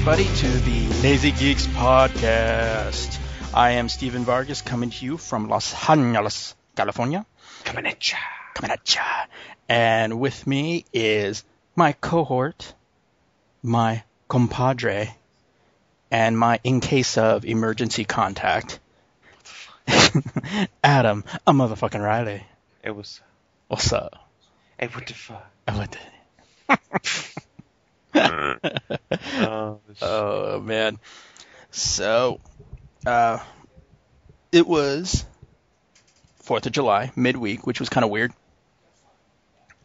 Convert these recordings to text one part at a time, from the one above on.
Everybody, to the Lazy Geeks podcast. I am Steven Vargas coming to you from Los Angeles, California. Coming at ya. Coming at ya. And with me is my cohort, my compadre, and my in case of emergency contact, Adam, a motherfucking Riley. It was. What's up? Hey, what the fuck? What the- Uh, Oh man. So, uh, it was Fourth of July midweek, which was kind of weird.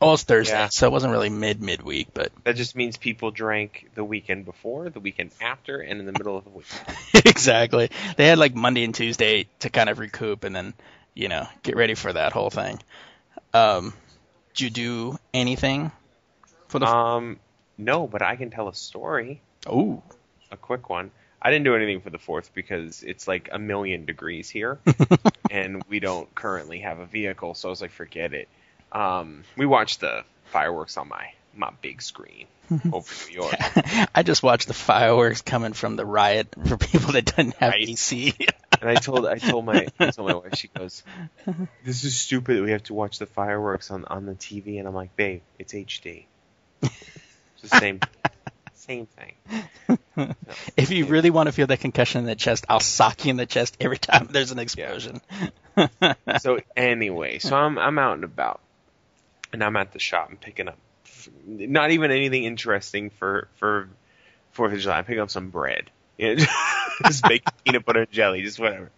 Oh, it's Thursday, Yeah. so it wasn't really mid midweek, but that just means people drank the weekend before, the weekend after, and in the middle of the week. exactly. They had like Monday and Tuesday to kind of recoup and then, you know, get ready for that whole thing. Um, did you do anything for the? Um, no, but I can tell a story, oh, a quick one. I didn't do anything for the fourth because it's like a million degrees here, and we don't currently have a vehicle, so I was like, forget it. Um, we watched the fireworks on my my big screen over New York. I just watched the fireworks coming from the riot for people that didn't have Right. AC. And I told I told my I told my wife she goes, "This is stupid we have to watch the fireworks on on the TV." And I'm like, "Babe, it's HD. It's the same same thing." No. If you really want to feel that concussion in the chest, I'll sock you in the chest every time there's an explosion. So anyway, so I'm I'm out and about, and I'm at the shop and picking up not even anything interesting for for Fourth of July. I'm picking up some bread. You know, just making peanut butter and jelly, just whatever.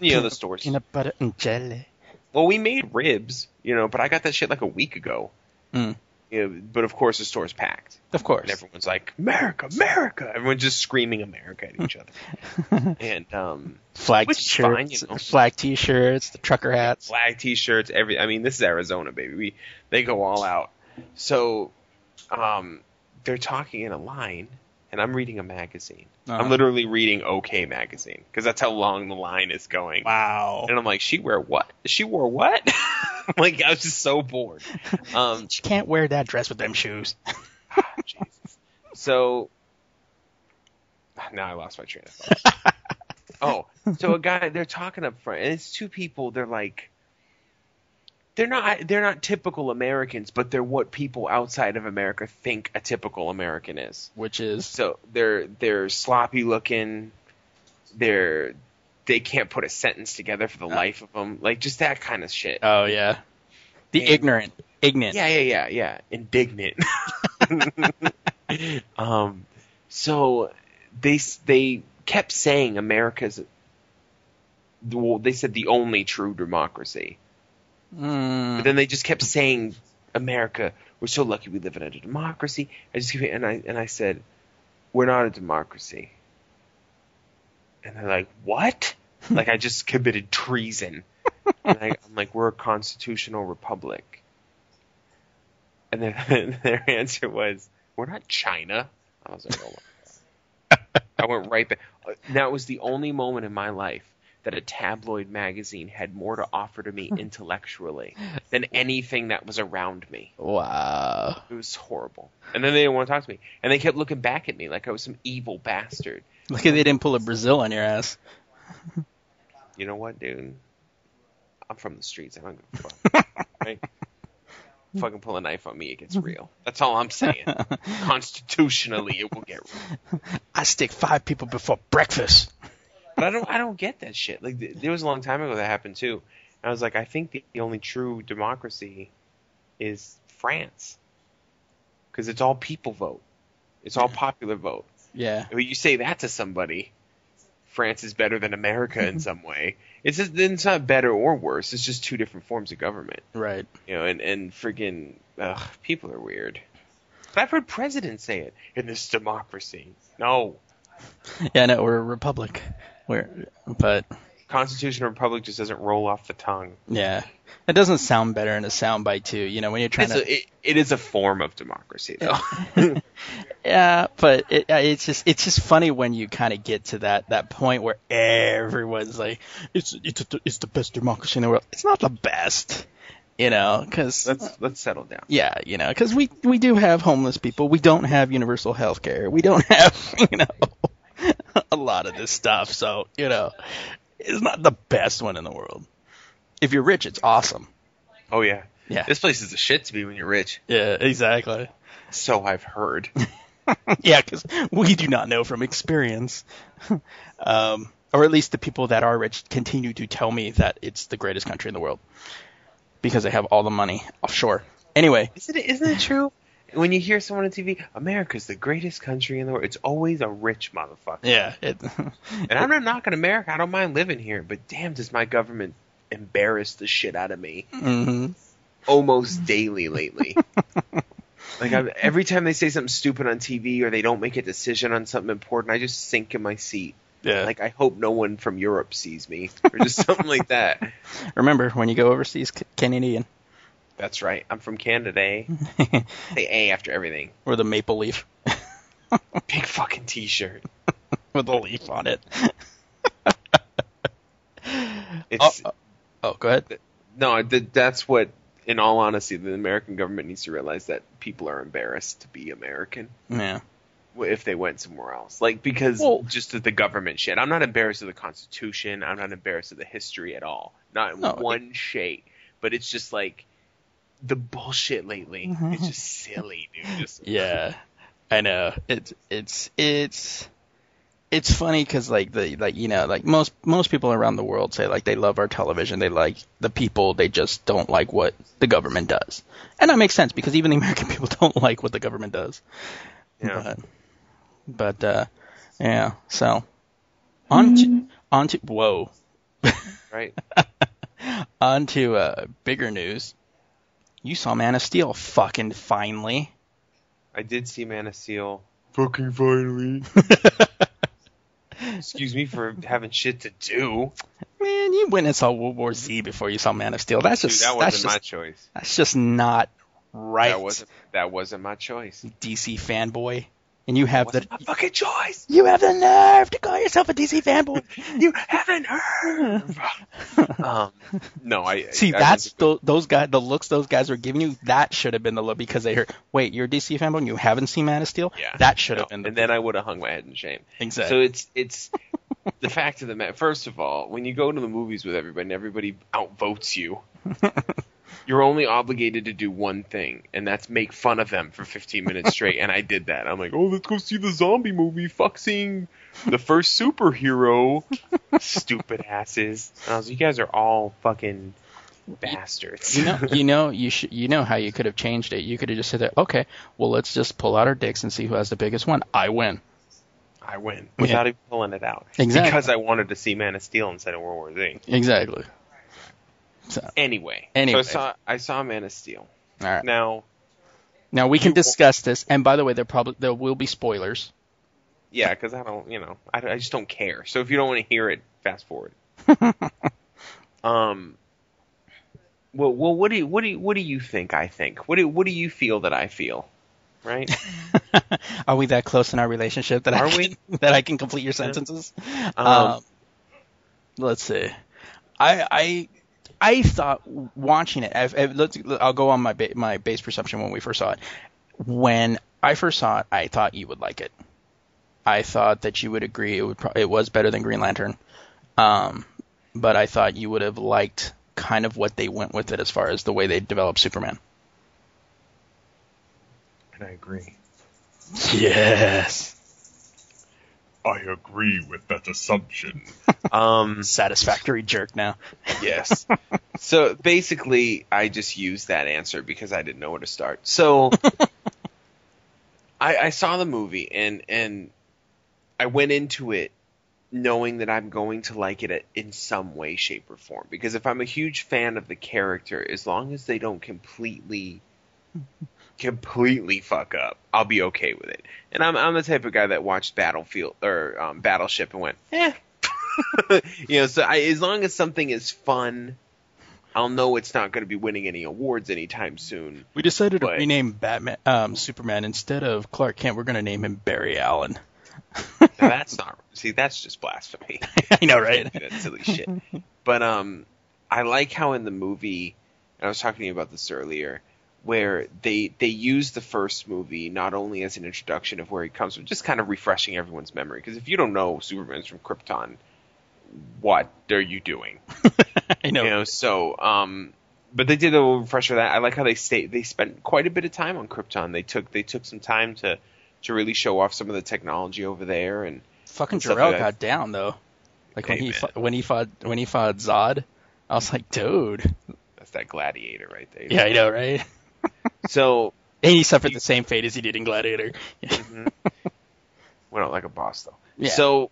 You know the stores. Peanut butter and jelly. Well, we made ribs, you know, but I got that shit like a week ago. Mm. You know, but of course the store's packed. Of course. And everyone's like, America, America. Everyone's just screaming America at each other. and um, Flag t-shirts, fine, you know. flag t-shirts, the trucker hats. flag T-shirts, every. I mean, this is Arizona, baby. We they go all out. So, um, they're talking in a line, and I'm reading a magazine. Uh-huh. I'm literally reading OK magazine because that's how long the line is going. Wow. And I'm like, she wear what? She wore what? like I was just so bored. Um, You can't wear that dress with them shoes. Jesus. So now I lost my train of thought. oh, so a guy they're talking up front, and it's two people. They're like, they're not they're not typical Americans, but they're what people outside of America think a typical American is. Which is So they're they're sloppy looking. They're they can't put a sentence together for the life of them. Like just that kind of shit. oh yeah, the And- ignorant, ignorant. Yeah, yeah, yeah, yeah. Indignant. um, so they they kept saying America's. Well, they said the only true democracy, Mm, but then they just kept saying America. We're so lucky we live in a democracy. I just and I and I said, we're not a democracy. And they're like, what? like I just committed treason. and I, I'm like, we're a constitutional republic. And then their answer was, "We're not China." I was like, "Oh. I went right back. Uh, That was the only moment in my life that a tabloid magazine had more to offer to me intellectually than anything that was around me. Wow. It was horrible. And then they didn't want to talk to me. And they kept looking back at me like I was some evil bastard. Look at they didn't pull a Brazil on your ass. You know what, dude? I'm from the streets. I don't give a fuck. right? Fucking pull a knife on me, it gets real. That's all I'm saying. Constitutionally, it will get real. I stick five people before breakfast. But I don't, I don't get that shit. Like th- there was a long time ago that happened too. And I was like, I think the, the only true democracy is France, because it's all people vote. It's all popular vote. Yeah. When you say that to somebody, France is better than America in some way. It's just, it's not better or worse. It's just two different forms of government. Right. You know, and and friggin' ugh, people are weird. But I've heard presidents say it in this democracy. No, Yeah, no, we're a republic. We're, but Constitution of Republic just doesn't roll off the tongue. yeah, it doesn't sound better in a soundbite too. You know, when you're trying It's to. a, it, it is a form of democracy, though. Yeah, but it, it's just it's just funny when you kind of get to that that point where everyone's like, it's it's it's the best democracy in the world. It's not the best, you know, because let's let's settle down. yeah, you know, because we we do have homeless people. We don't have universal health care. We don't have you know a lot of this stuff. So you know, it's not the best one in the world. If you're rich, it's awesome. Oh yeah, Yeah. This place is a shit to be when you're rich. Yeah, exactly. So I've heard. yeah, because we do not know from experience, um, or at least the people that are rich continue to tell me that it's the greatest country in the world because they have all the money offshore. Anyway, Isn't it? Isn't it true? When you hear someone on TV, America's the greatest country in the world. It's always a rich motherfucker. yeah, it, And I'm not knocking America. I don't mind living here, but damn, does my government embarrass the shit out of me hmm almost daily lately. like I, every time they say something stupid on TV or they don't make a decision on something important, I just sink in my seat. yeah. Like I hope no one from Europe sees me or just something like that. Remember when you go overseas, Canadian That's right. I'm from Canada. Eh? Say A after everything. or the maple leaf Big fucking T-shirt. with a leaf on it. It's Oh, oh, go ahead. no. Th- that's what. In all honesty, the American government needs to realize that people are embarrassed to be American. Yeah, if they went somewhere else. Like because Well- just the government shit. I'm not embarrassed of the Constitution. I'm not embarrassed of the history at all. Not in No, one shade. But it's just like the bullshit lately. It's just silly, dude. Just yeah, I know. It's it's it's it's funny because like the like you know like most most people around the world say like they love our television, they like the people, they just don't like what the government does, and that makes sense because even the American people don't like what the government does. Yeah. But, but uh, yeah. So on to on to whoa right. on to uh, bigger news. You saw Man of Steel fucking finally. I did see Man of Steel. Fucking finally. Excuse me for having shit to do. Man, you went and saw World War Z before you saw Man of Steel. That's Dude, just that wasn't my just choice. that's just not right. That wasn't that wasn't my choice. DC fanboy, and you have the Wasn't my fucking choice. you have the nerve to call yourself a DC fanboy. You haven't heard. um, no, I See, I that's went th- those guys, the looks those guys were giving you. That should have been the look because they heard, wait, you're a DC fanboy and you haven't seen Man of Steel. yeah, that should no, have been. The, and then I would have hung my head in shame. exactly. So it's it's the fact of the matter. First of all, when you go to the movies with everybody, and everybody outvotes you. You're only obligated to do one thing, and that's make fun of them for 15 minutes straight. and I did that. I'm like, oh, let's go see the zombie movie. Fuck seeing the first superhero. Stupid asses. And I was, you guys are all fucking bastards. you know, you know, you should, you know how you could have changed it. You could have just said, okay, well, let's just pull out our dicks and see who has the biggest one. I win. I win without even pulling it out. Exactly. Because I wanted to see Man of Steel instead of World War Z. Exactly. So, Anyway, Anyway. so I saw I saw Man of Steel. all right. Now, Now we can discuss this. And by the way, there probably there will be spoilers. yeah, because I don't, you know, I, I just don't care. So if you don't want to hear it, fast forward. um. Well, well, what do you, what do you, what do you think? I think. What do, what do you feel that I feel? right? Are we that close in our relationship that I Are can, we? that I can complete your sentences? Um, Um, let's see. I I I thought watching it. I've, I've- let's, I'll go on my ba- my base perception when we first saw it. When I first saw it, I thought you would like it. I thought that you would agree it would pro- it was better than Green Lantern. Um, but I thought you would have liked kind of what they went with it as far as the way they developed Superman. and I agree. Yes. I agree with that assumption. Um, Satisfactory jerk now. yes. So basically, I just used that answer because I didn't know where to start. So I, I saw the movie and and I went into it knowing that I'm going to like it in some way, shape, or form. Because if I'm a huge fan of the character, as long as they don't completely completely fuck up, I'll be okay with it. And I'm I'm the type of guy that watched Battlefield or um, Battleship and went, eh. you know, so I, as long as something is fun, I'll know it's not going to be winning any awards anytime soon. We decided to rename Batman, um, Superman instead of Clark Kent. We're going to name him Barry Allen. Now that's not see, that's just blasphemy. I know, right? that silly shit. But um, I like how in the movie, and I was talking to you about this earlier, where they they use the first movie not only as an introduction of where he comes from, just kind of refreshing everyone's memory. Because if you don't know Superman's from Krypton, what are you doing? I know. You know, so um, but they did a little refresher of that. I like how they stay. They spent quite a bit of time on Krypton. They took they took some time to to really show off some of the technology over there and. Fucking Jor-El like got down though. Like when Hey, he fought, when he fought when he fought Zod, I was like, dude. That's that gladiator right there. Yeah, I know, right? So And he suffered the same fate as he did in Gladiator. went out like a boss though. Yeah. So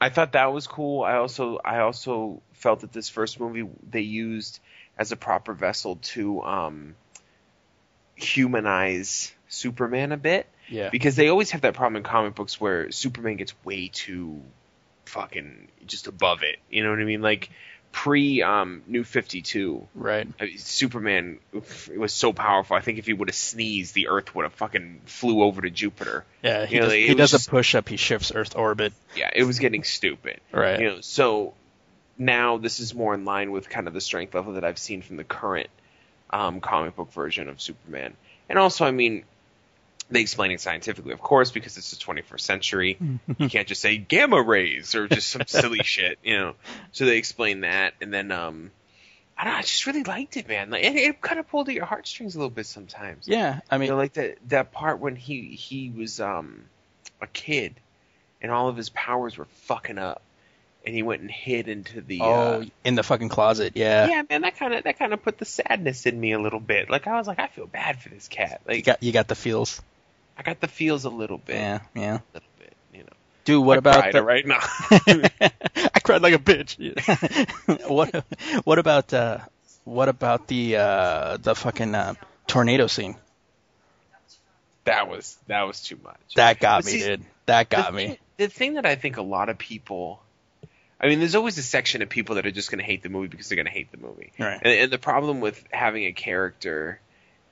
I thought that was cool. I also I also felt that this first movie they used as a proper vessel to um humanize Superman a bit Yeah. because they always have that problem in comic books where Superman gets way too fucking just above it. You know what I mean? Like pre um New 52 Right. I mean, Superman it was so powerful. I think if he would have sneezed, the Earth would have fucking flew over to Jupiter. Yeah. He You does, he does just- a push up. He shifts Earth orbit. Yeah, it was getting stupid. Right. You know, so now this is more in line with kind of the strength level that I've seen from the current um, comic book version of Superman. And also, I mean, they explain it scientifically, of course, because it's the 21st century. you can't just say gamma rays or just some silly shit, you know. So they explain that, and then um, I don't know. I just really liked it, man. Like, it, it kind of pulled at your heartstrings a little bit sometimes. Yeah. I You mean, know, like that that part when he he was um a kid, and all of his powers were fucking up, and he went and hid into the. oh, uh, in the fucking closet. Yeah. yeah, man, that kind of that kind of put the sadness in me a little bit. Like I was like, I feel bad for this cat. Like You got you got the feels. I got the feels a little bit, Yeah. Yeah. a little bit, you know. Dude, what I about cried, the, right now? I cried like a bitch. what what about uh what about the uh the fucking uh, tornado scene? that was that was too much. That got But me, see, dude. That got the me. The thing that I think a lot of people, I mean, there's always a section of people that are just going to hate the movie because they're going to hate the movie. Right. And, and the problem with having a character,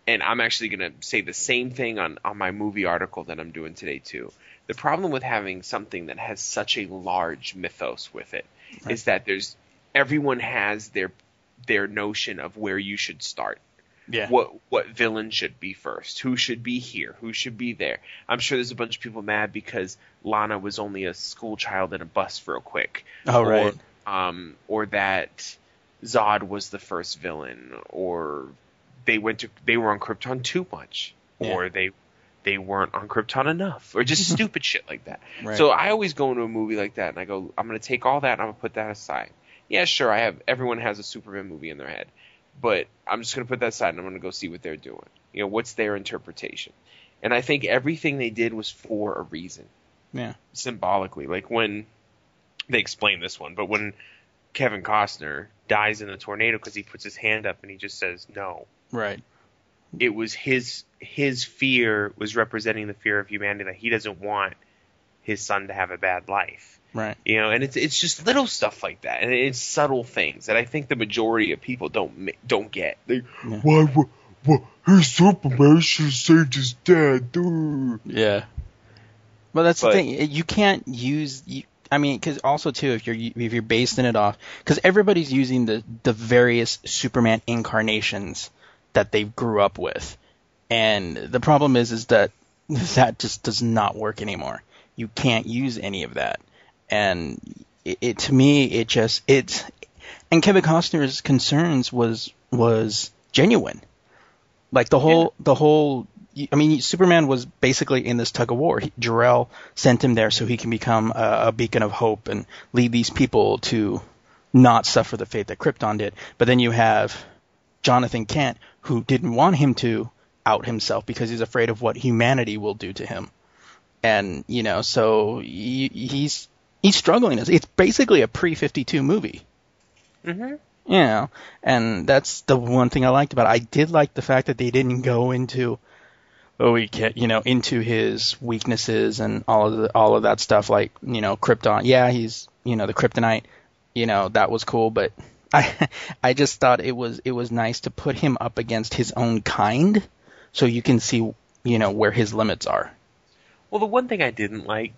and I'm actually going to say the same thing on on my movie article that I'm doing today too. The problem with having something that has such a large mythos with it is that there's everyone has their their notion of where you should start Yeah. what what villain should be first, who should be here, who should be there. I'm sure there's a bunch of people mad because Lana was only a school child in a bus real quick. Oh, or, right. Um, or that Zod was the first villain, or they went to they were on Krypton too much, or they they weren't on Krypton enough, or just stupid shit like that. Right. So I always go into a movie like that and I go, I'm gonna take all that and I'm gonna put that aside. Yeah, sure, I have everyone has a Superman movie in their head, but I'm just gonna put that aside and I'm gonna go see what they're doing. You know, what's their interpretation? And I think everything they did was for a reason, Yeah. symbolically. Like when they explain this one, but when Kevin Costner dies in the tornado because he puts his hand up and he just says no. Right. It was his his fear was representing the fear of humanity that he doesn't want his son to have a bad life. Right. You know, and it's it's just little stuff like that, and it's subtle things that I think the majority of people don't don't get. They, why, would- why, Hey, Superman should have saved his dad, dude. Yeah. But that's But- the thing. You can't use. You, I mean, because also too, if you're if you're basing it off, because everybody's using the the various Superman incarnations that they grew up with, and the problem is is that that just does not work anymore. You can't use any of that, and it, it to me it just it's and Kevin Costner's concerns was was genuine. Like the whole the whole I mean Superman was basically in this tug of war. Jor-El sent him there so he can become a, a beacon of hope and lead these people to not suffer the fate that Krypton did. But then you have Jonathan Kent who didn't want him to out himself because he's afraid of what humanity will do to him. And you know, so he, he's he's struggling. It's it's basically a pre-52 movie. Mm-hmm. You know, and that's the one thing I liked about it. I did like the fact that they didn't go into, oh, he can't, you know, into his weaknesses and all of the, all of that stuff. Like, you know, Krypton. Yeah, he's, you know, the Kryptonite. You know, that was cool, but I, I just thought it was it was nice to put him up against his own kind, so you can see, you know, where his limits are. Well, the one thing I didn't like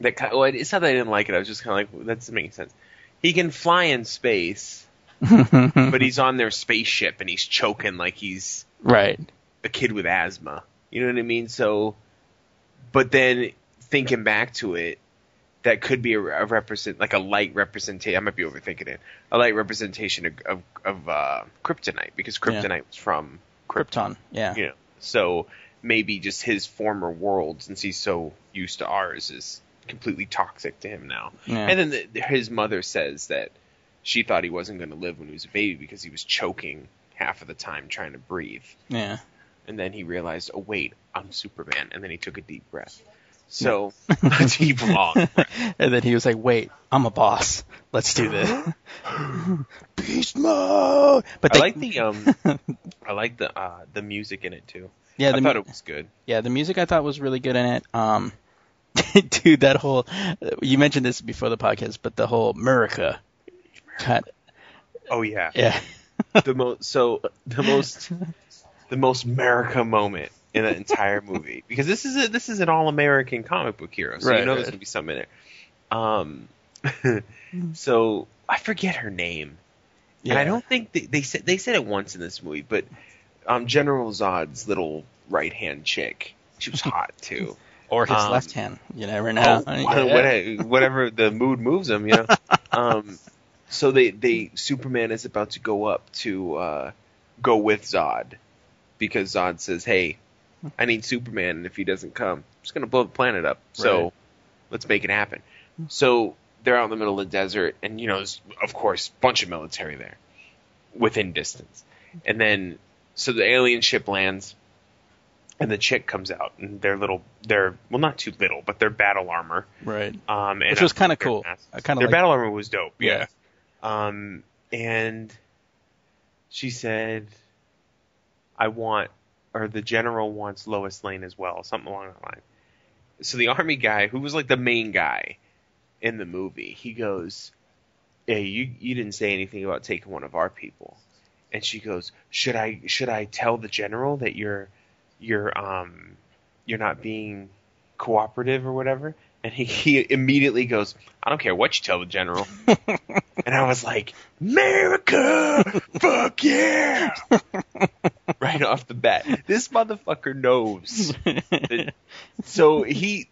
that kind well, it's not that I didn't like it. I was just kind of like, well, that doesn't make sense. He can fly in space, but he's on their spaceship and he's choking like he's Right. a kid with asthma. You know what I mean? So, but then thinking back to it, that could be a, a represent like a light representation. I might be overthinking it. A light representation of of, of uh, kryptonite because Yeah. was from Krypton. Krypton. Yeah. You know, so maybe just his former world, since he's so used to ours, is completely toxic to him now. Yeah. And then the, the- his mother says that she thought he wasn't going to live when he was a baby because he was choking half of the time trying to breathe. Yeah. And then he realized, oh wait, I'm Superman. And then he took a deep breath. So long. breath. And then he was like, "Wait, I'm a boss. Let's do this." Beast mode. But I like the um, I like the uh the music in it too. yeah, I the, thought mu- it was good. yeah, the music I thought was really good in it. Um, dude, that whole you mentioned this before the podcast, but the whole America, cut, Oh yeah. yeah, the most so the most the most America moment in the entire movie because this is a, this is an all American comic book hero, so you know right. there's gonna be something in there. Um, so I forget her name, and I don't think they, they said they said it once in this movie, but um, General Zod's little right hand chick, she was hot too. or his Um, left hand. You never know. Oh, Yeah. whatever, whatever the mood moves him, you know. um, so they, they Superman is about to go up to uh, go with Zod because Zod says, "Hey, I need Superman, and if he doesn't come, I'm just gonna blow the planet up. So Right. let's make it happen." So they're out in the middle of the desert, and you know, there's of course a bunch of military there within distance, and then so the alien ship lands. And the chick comes out, and their little, their well, not too little, but their battle armor, right. um, and Which was kinda cool. masks. I kinda their like- battle armor was dope. Yeah. Yeah. Um, and she said, "I want," or the general wants Lois Lane as well, something along that line. So the army guy, who was like the main guy in the movie, he goes, "Hey, you you didn't say anything about taking one of our people," and she goes, "Should I should I tell the general that you're you're um you're not being cooperative or whatever?" And he, he immediately goes, I don't care what you tell the general. and I was like, America! Fuck yeah! right off the bat. This motherfucker knows. that- so he,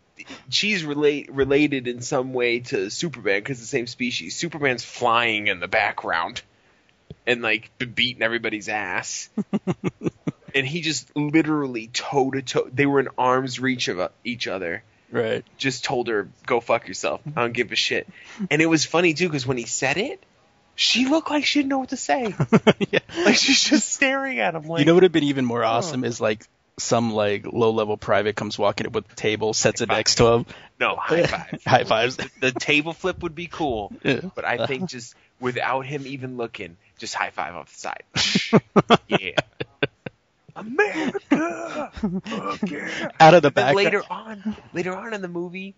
she's relate, related in some way to Superman because the same species. Superman's flying in the background and like beating everybody's ass. and he just literally toe to toe. They were in arm's reach of uh, each other Right. just told her, "Go fuck yourself. I don't give a shit." And it was funny too because when he said it, she looked like she didn't know what to say. yeah. Like she's just staring at him. Like you know what would have been even more awesome is like some like low level private comes walking up with the table, sets it next to him. No, high five. High fives. the table flip would be cool, Yeah. but I think just without him even looking, just high five off the side. yeah. America. Yeah. Out of the back. later on, later on in the movie,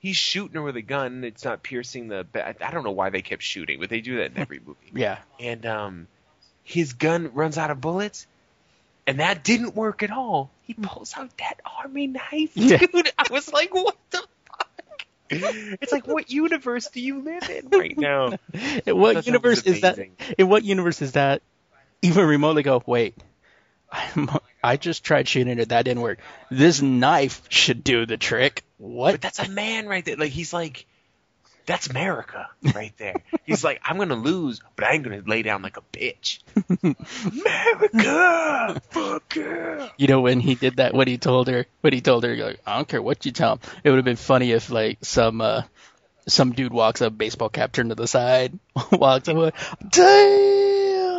he's shooting her with a gun. It's not piercing the. ba- I don't know why they kept shooting, but they do that in every movie. Yeah. And um, his gun runs out of bullets, and that didn't work at all. He pulls out that army knife, Yeah. dude. I was like, what the fuck? It's like, what universe do you live in right now? In what That universe is that? In what universe is that? Even remotely go, wait. I'm, just tried shooting it. That didn't work. This knife should do the trick. What? But that's a man right there. Like he's like, that's America right there. He's like, I'm gonna lose, but I ain't gonna lay down like a bitch. America, fuck yeah. you know when he did that what he told her what he told her like I don't care what you tell him it would have been funny if like some uh some dude walks up baseball cap turned to the side walks up damn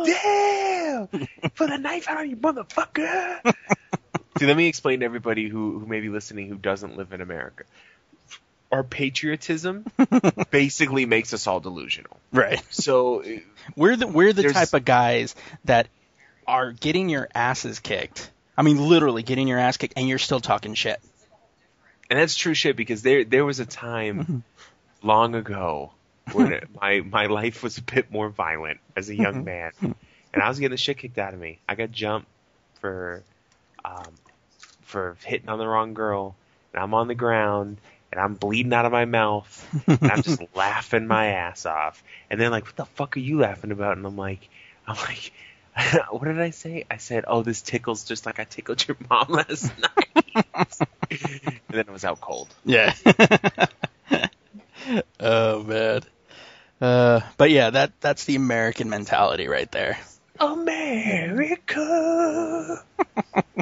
Damn! Put a knife out you, motherfucker! See, let me explain to everybody who, who may be listening who doesn't live in America. Our patriotism basically makes us all delusional. right. So, we're the we're the There's- type of guys that are getting your asses kicked. I mean literally getting your ass kicked and you're still talking shit. And that's true shit because there there was a time mm-hmm. long ago when my my life was a bit more violent as a young mm-hmm. man, mm-hmm. And I was getting the shit kicked out of me. I got jumped for um, for hitting on the wrong girl, and I'm on the ground. And I'm bleeding out of my mouth, and I'm just laughing my ass off. And they're like, "What the fuck are you laughing about?" And I'm like, "I'm like, what did I say? I said, oh, this tickles just like I tickled your mom last night." and then it was out cold. Yeah. oh man. Uh, but yeah, that that's the American mentality right there. America.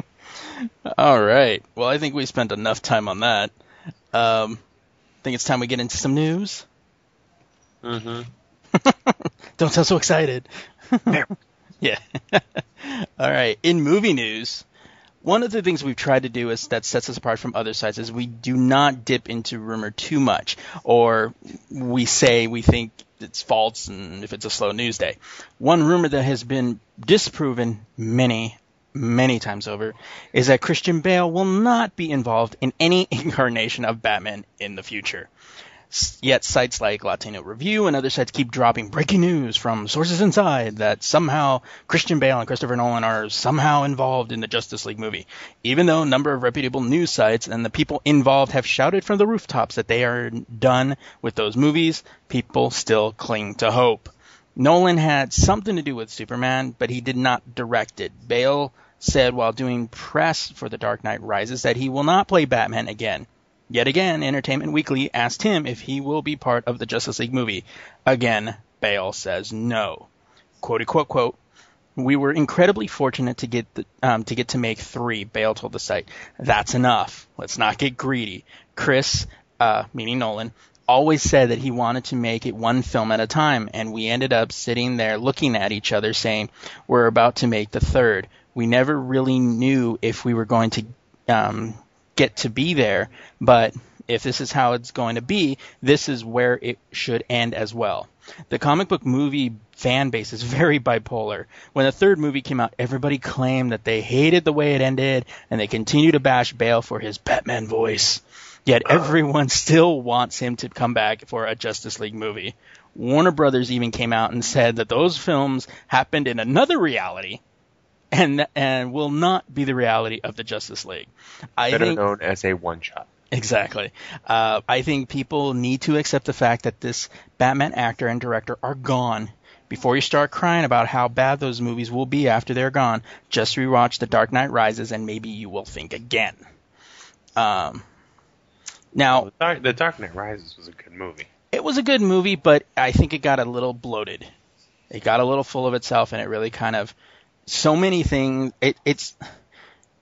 All right. Well, I think we spent enough time on that. Um, I think it's time we get into some news. Mm-hmm. Don't sound so excited. yeah. All right. In movie news, one of the things we've tried to do is that sets us apart from other sites is we do not dip into rumor too much, or we say we think it's false and if it's a slow news day. One rumor that has been disproven many, many times over is that Christian Bale will not be involved in any incarnation of Batman in the future. Yet sites like Latino Review and other sites keep dropping breaking news from sources inside that somehow Christian Bale and Christopher Nolan are somehow involved in the Justice League movie. Even though a number of reputable news sites and the people involved have shouted from the rooftops that they are done with those movies, people still cling to hope. Nolan had something to do with Superman, but he did not direct it. Bale said while doing press for The Dark Knight Rises that he will not play Batman again. Yet again, Entertainment Weekly asked him if he will be part of the Justice League movie. Again, Bale says no. Quote quote quote. We were incredibly fortunate to get the, um, to get to make three. Bale told the site, "That's enough. Let's not get greedy." Chris, uh, meaning Nolan, always said that he wanted to make it one film at a time, and we ended up sitting there looking at each other, saying, "We're about to make the third. We never really knew if we were going to um, get to be there, but if this is how it's going to be, this is where it should end as well. The comic book movie fan base is very bipolar. When the third movie came out, everybody claimed that they hated the way it ended, and they continue to bash Bale for his Batman voice. Yet everyone still wants him to come back for a Justice League movie. Warner Brothers even came out and said that those films happened in another reality and and will not be the reality of the Justice League. I Better think known as a one shot. Exactly. Uh, I think people need to accept the fact that this Batman actor and director are gone. Before you start crying about how bad those movies will be after they're gone, just rewatch The Dark Knight Rises and maybe you will think again. Um, now, The Dark, the Dark Knight Rises was a good movie. it was a good movie, but I think it got a little bloated. It got a little full of itself, and it really kind of so many things. It, it's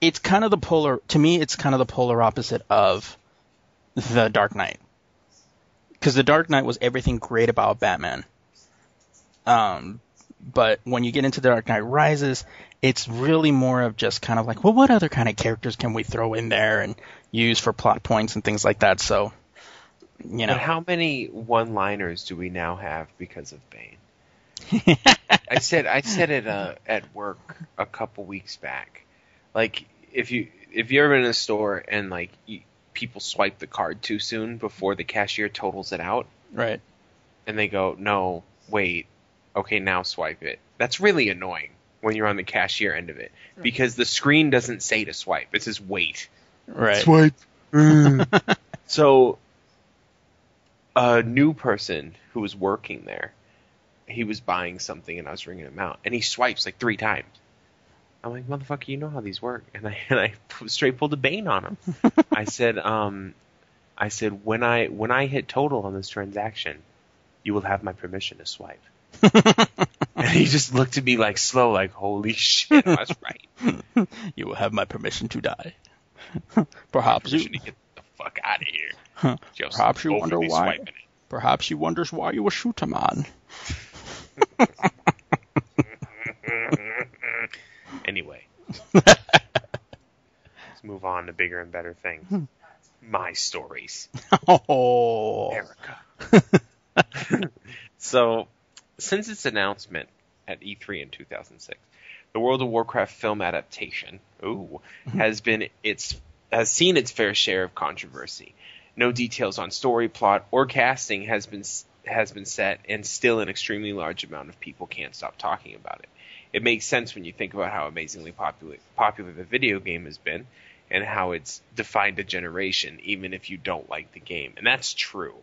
it's kind of the polar to me. It's kind of the polar opposite of the Dark Knight, because the Dark Knight was everything great about Batman. Um, but when you get into the Dark Knight Rises, it's really more of just kind of like, well, what other kind of characters can we throw in there and use for plot points and things like that? So, you know, But how many one-liners do we now have because of Bane? I said I said it uh, at work a couple weeks back. Like if you if you ever been in a store and like you, people swipe the card too soon before the cashier totals it out, right? and they go, "No, wait, okay, now swipe it." That's really annoying. when you're on the cashier end of it because the screen doesn't say to swipe. It says wait. Right. Swipe. Uh, So a new person who was working there, he was buying something and I was ringing him out and he swipes like three times. I'm like, motherfucker, you know how these work. And I and I straight pulled a bane on him. I said, um, I said when I when I hit total on this transaction, you will have my permission to swipe. and he just looked at me like slow, like holy shit, I was right. You will have my permission to die. perhaps you, to get the fuck out of here. Just Perhaps you wonder why. perhaps he wonders why you a man. Anyway, let's move on to bigger and better things. Hmm. My stories, Oh. America. so, since its announcement at E3 in 2006, the World of Warcraft film adaptation, ooh, hmm. has been its has seen its fair share of controversy. No details on story, plot, or casting has been has been set, and still an extremely large amount of people can't stop talking about it. It makes sense when you think about how amazingly popular popular the video game has been, and how it's defined a generation, even if you don't like the game, and that's true.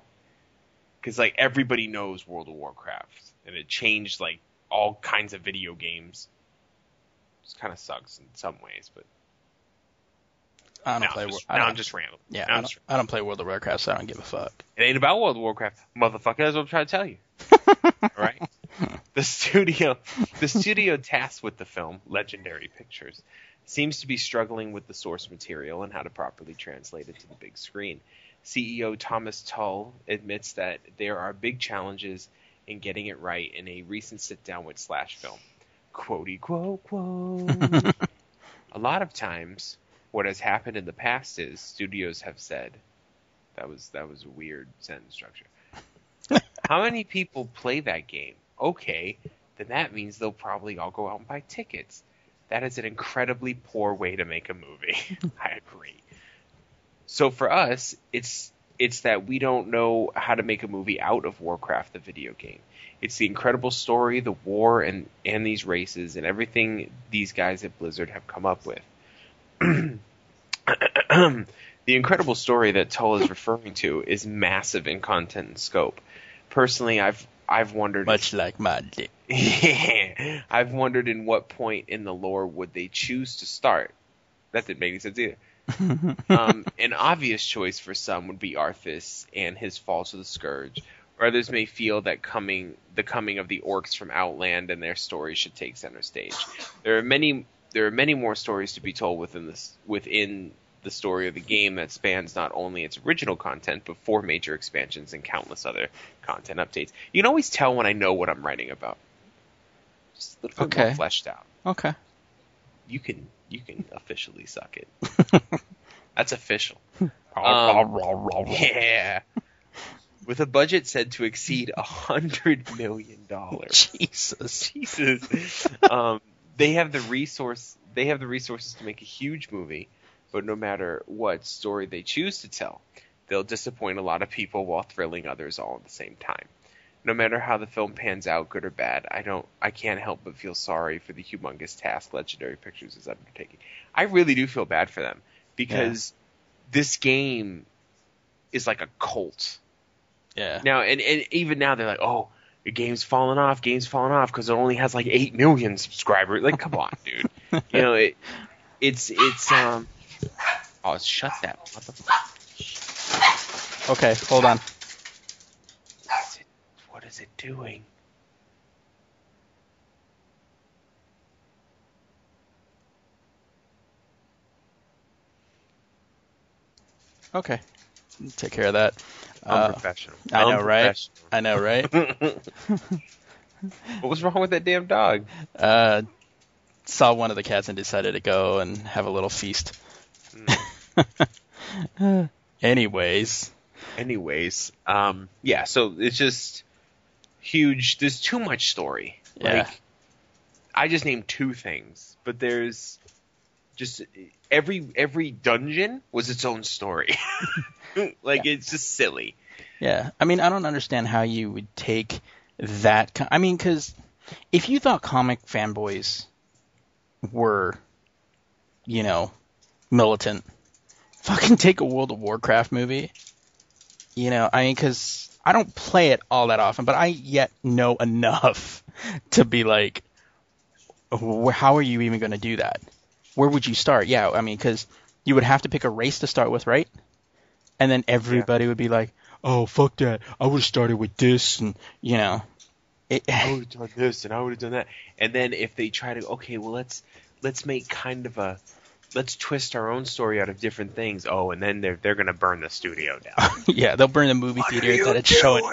Because like everybody knows World of Warcraft, and it changed like all kinds of video games. It kind of sucks in some ways, but I don't now, play. Just, I don't, I'm just rambling. yeah, Now I don't, just- I don't play World of Warcraft, so I don't give a fuck. It ain't about World of Warcraft, motherfucker. That's what I'm trying to tell you. Right. The studio, the studio tasked with the film, Legendary Pictures, seems to be struggling with the source material and how to properly translate it to the big screen. CEO Thomas Tull admits that there are big challenges in getting it right in a recent sit-down with Slash film. Quotey quote quote. a lot of times, what has happened in the past is studios have said, that was that was a weird sentence structure. How many people play that game? Okay, then that means they'll probably all go out and buy tickets. That is an incredibly poor way to make a movie. I agree. So for us, it's it's that we don't know how to make a movie out of Warcraft the video game. It's the incredible story, the war and and these races and everything these guys at Blizzard have come up with. The incredible story that Tull is referring to is massive in content and scope. Personally, I've I've wondered Much like my dick. yeah. I've wondered in what point in the lore would they choose to start. That didn't make any sense either. um, an obvious choice for some would be Arthas and his fall to the Scourge, or others may feel that coming the coming of the orcs from Outland and their story should take center stage. There are many there are many more stories to be told within this within the story of the game that spans not only its original content but four major expansions and countless other content updates. You can always tell when I know what I'm writing about. Just a little bit more Okay. fleshed out. Okay. You can you can officially suck it. That's official. Um, Yeah. With a budget said to exceed a hundred million dollars. Jesus. Jesus. um, they have the resource. They have the resources to make a huge movie, but no matter what story they choose to tell, they'll disappoint a lot of people while thrilling others all at the same time. No matter how the film pans out, good or bad, I don't. I can't help but feel sorry for the humongous task Legendary Pictures is undertaking. I really do feel bad for them because this game is like a cult. Yeah. Now, and, and even now they're like, oh, game's falling off, game's falling off because it only has like eight million subscribers. Like, come on, dude. you know, it, it's it's um. Oh, shut that. Okay, hold on. What is it, what is it doing? Okay. Take care of that. I'm Uh, professional. I know, right? I know, right? What was wrong with that damn dog? uh, saw one of the cats and decided to go and have a little feast. Anyways, Anyways, um, yeah. So it's just huge. There's too much story. Yeah. Like, I just named two things, but there's just every every dungeon was its own story. like it's just silly. yeah. I mean, I don't understand how you would take that. I mean, because if you thought comic fanboys were, you know, militant. Fucking take a World of Warcraft movie. You know, I mean, because I don't play it all that often, but I yet know enough to be like, how are you even going to do that? Where would you start? Yeah, I mean, because you would have to pick a race to start with, right? And then everybody would be like, oh, fuck that. I would have started with this, and, you know. It, I would have done this and I would have done that. And then if they try to, okay, well let's let's make kind of a let's twist our own story out of different things. Oh, and then they're they're gonna burn the studio down. yeah, they'll burn the movie What theater that it's showing.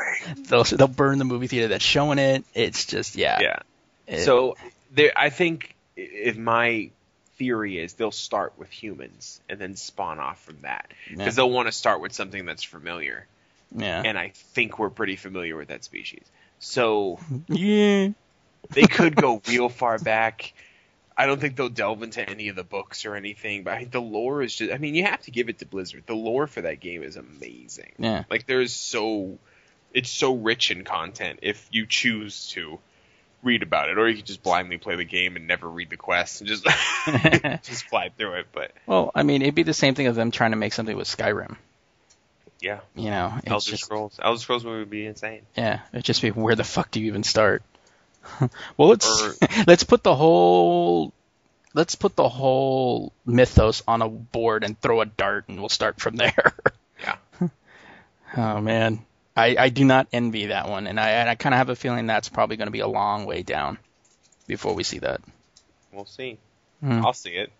They'll they'll burn the movie theater that's showing it. It's just yeah. yeah. It- So there, I think if my theory is they'll start with humans and then spawn off from that Yeah. because they'll want to start with something that's familiar, yeah. and I think we're pretty familiar with that species. So yeah. they could go real far back. I don't think they'll delve into any of the books or anything, but I think the lore is just. I mean, you have to give it to Blizzard. The lore for that game is amazing. Yeah. Like there's so, it's so rich in content if you choose to read about it, or you could just blindly play the game and never read the quest and just just fly through it. But Well, I mean, it'd be the same thing of them trying to make something with Skyrim. yeah, You know, it's Elder just Scrolls, Elder Scrolls would be insane. yeah, it'd just be where the fuck do you even start? well, let's Or- let's put the whole let's put the whole mythos on a board and throw a dart, and we'll start from there. Yeah. oh man, I I do not envy that one, and I and I kind of have a feeling that's probably going to be a long way down before we see that. We'll see. Hmm. I'll see it.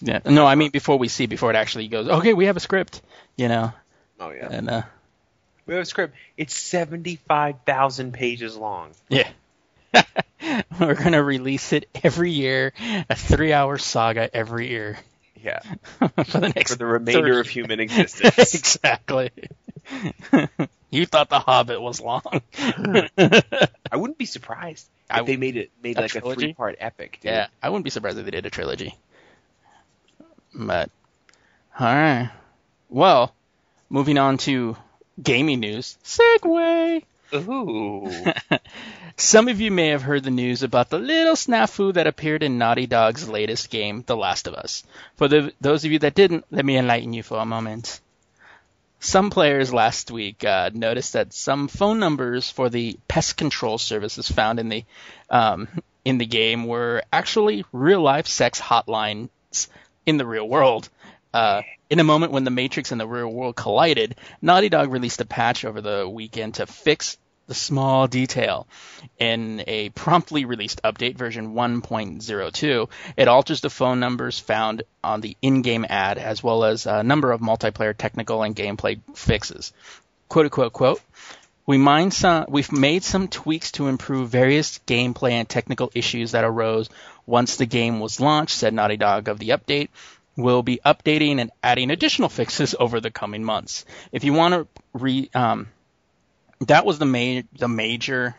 Yeah, no, I mean before we see, before it actually goes. Okay, we have a script, you know, Oh yeah. and uh, We have a script. It's seventy-five thousand pages long. Yeah. We're going to release it every year, a three hour saga every year Yeah. for the next For the remainder of human existence. exactly. you thought The Hobbit was long. I wouldn't be surprised if I- they made it made a like trilogy? a three-part epic. Dude. yeah, I wouldn't be surprised if they did a trilogy. But, alright. Well, moving on to gaming news. Segway! Ooh. Some of you may have heard the news about the little snafu that appeared in Naughty Dog's latest game, The Last of Us. For the, those of you that didn't, let me enlighten you for a moment. Some players last week uh, noticed that some phone numbers for the pest control services found in the um, in the game were actually real life sex hotlines in the real world. Uh, in a moment when the Matrix and the real world collided, Naughty Dog released a patch over the weekend to fix the small detail. In a promptly released update, version 1.02, it alters the phone numbers found on the in-game ad as well as a number of multiplayer technical and gameplay fixes. Quote, quote, quote. We mind some, we've made some tweaks to improve various gameplay and technical issues that arose once the game was launched, said Naughty Dog of the update. We'll be updating and adding additional fixes over the coming months. If you want to re, um, that was the ma- the major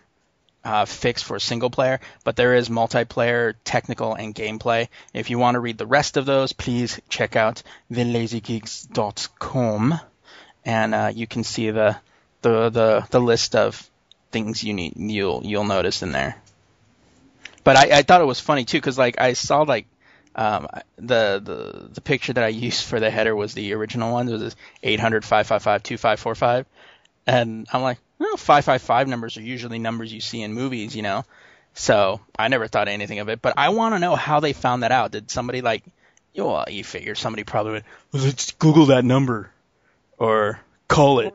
uh, fix for single player, but there is multiplayer, technical, and gameplay. If you want to read the rest of those, please check out thelazygeeks.com, and uh, you can see the, the the the list of things you need you'll you'll notice in there. But I, I thought it was funny too, because like I saw like um, the the the picture that I used for the header was the original one. It was 800 555 2545 and I'm like, well, 555 numbers are usually numbers you see in movies, you know. So I never thought anything of it, but I want to know how they found that out. Did somebody like, you know, well, you figure somebody probably went, well, let's Google that number, or call it.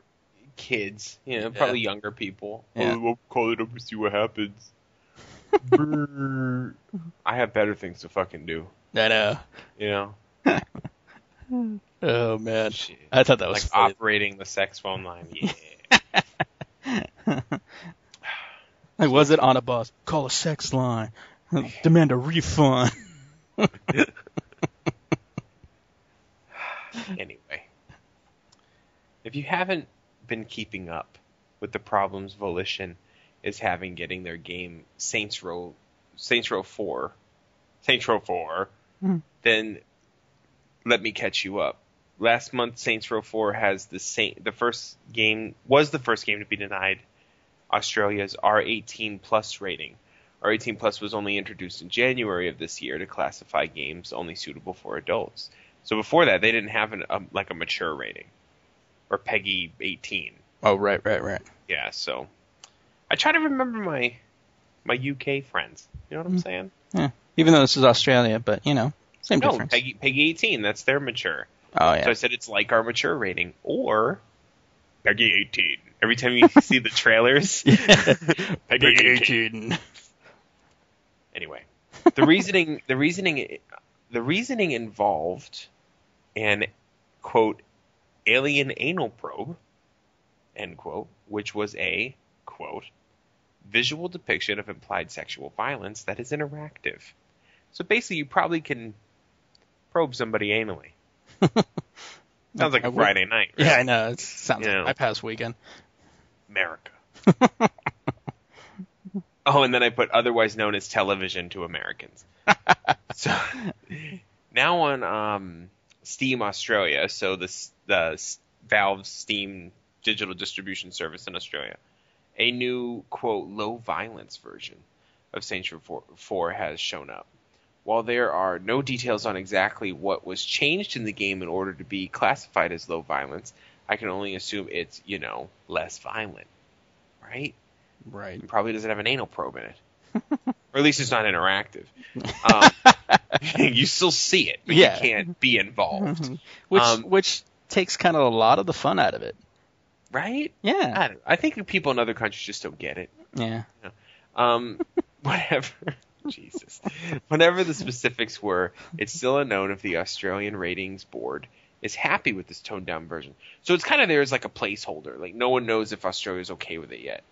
Kids, you know, probably younger people. Yeah. Oh, we'll call it up and see what happens. I have better things to fucking do. I know. You know, Oh man, Shit. I thought that was like funny. operating the sex phone line. Yeah. Like, was it on a bus? Call a sex line. Demand a refund. anyway, if you haven't been keeping up with the problems Volition is having getting their game Saints Row Saints Row 4 Saints Row 4 Hmm. then let me catch you up. Last month Saints Row 4 has the same the first game was the first game to be denied Australia's R18 plus rating, R18 Plus was only introduced in January of this year to classify games only suitable for adults. So before that, they didn't have an, a, like a mature rating or PEGI 18. Oh, right, right, right. Yeah, so I try to remember my my UK friends. You know what I'm Hmm. saying? Yeah. Even though this is Australia, but you know, same No, difference. PEGI, PEGI 18. That's their mature. oh yeah. So. I said it's like our mature rating or PEGI 18. Every time you see the trailers, PEGI 18. Anyway, the reasoning, the reasoning, the reasoning involved an quote alien anal probe end quote, which was a quote visual depiction of implied sexual violence that is interactive. So basically, you probably can probe somebody anally. Sounds like I a would- Friday night. Right? Yeah, I know. It sounds Yeah. like my past weekend. America. oh, and then I put otherwise known as television to Americans. so now on um, Steam Australia, so the the Valve Steam digital distribution service in Australia, a new quote low violence version of Saints Row 4, 4 has shown up. While there are no details on exactly what was changed in the game in order to be classified as low violence, I can only assume it's, you know, less violent. Right? Right. It probably doesn't have an anal probe in it. or at least it's not interactive. Um, you still see it, but Yeah. you can't be involved. Which Um, which takes kind of a lot of the fun out of it. Right? Yeah. I, I think people in other countries just don't get it. Yeah. Um, whatever. Jesus. Whatever the specifics were, it's still unknown if the Australian Ratings Board is happy with this toned down version. So it's kind of there as like a placeholder. Like no one knows if Australia's okay with it yet.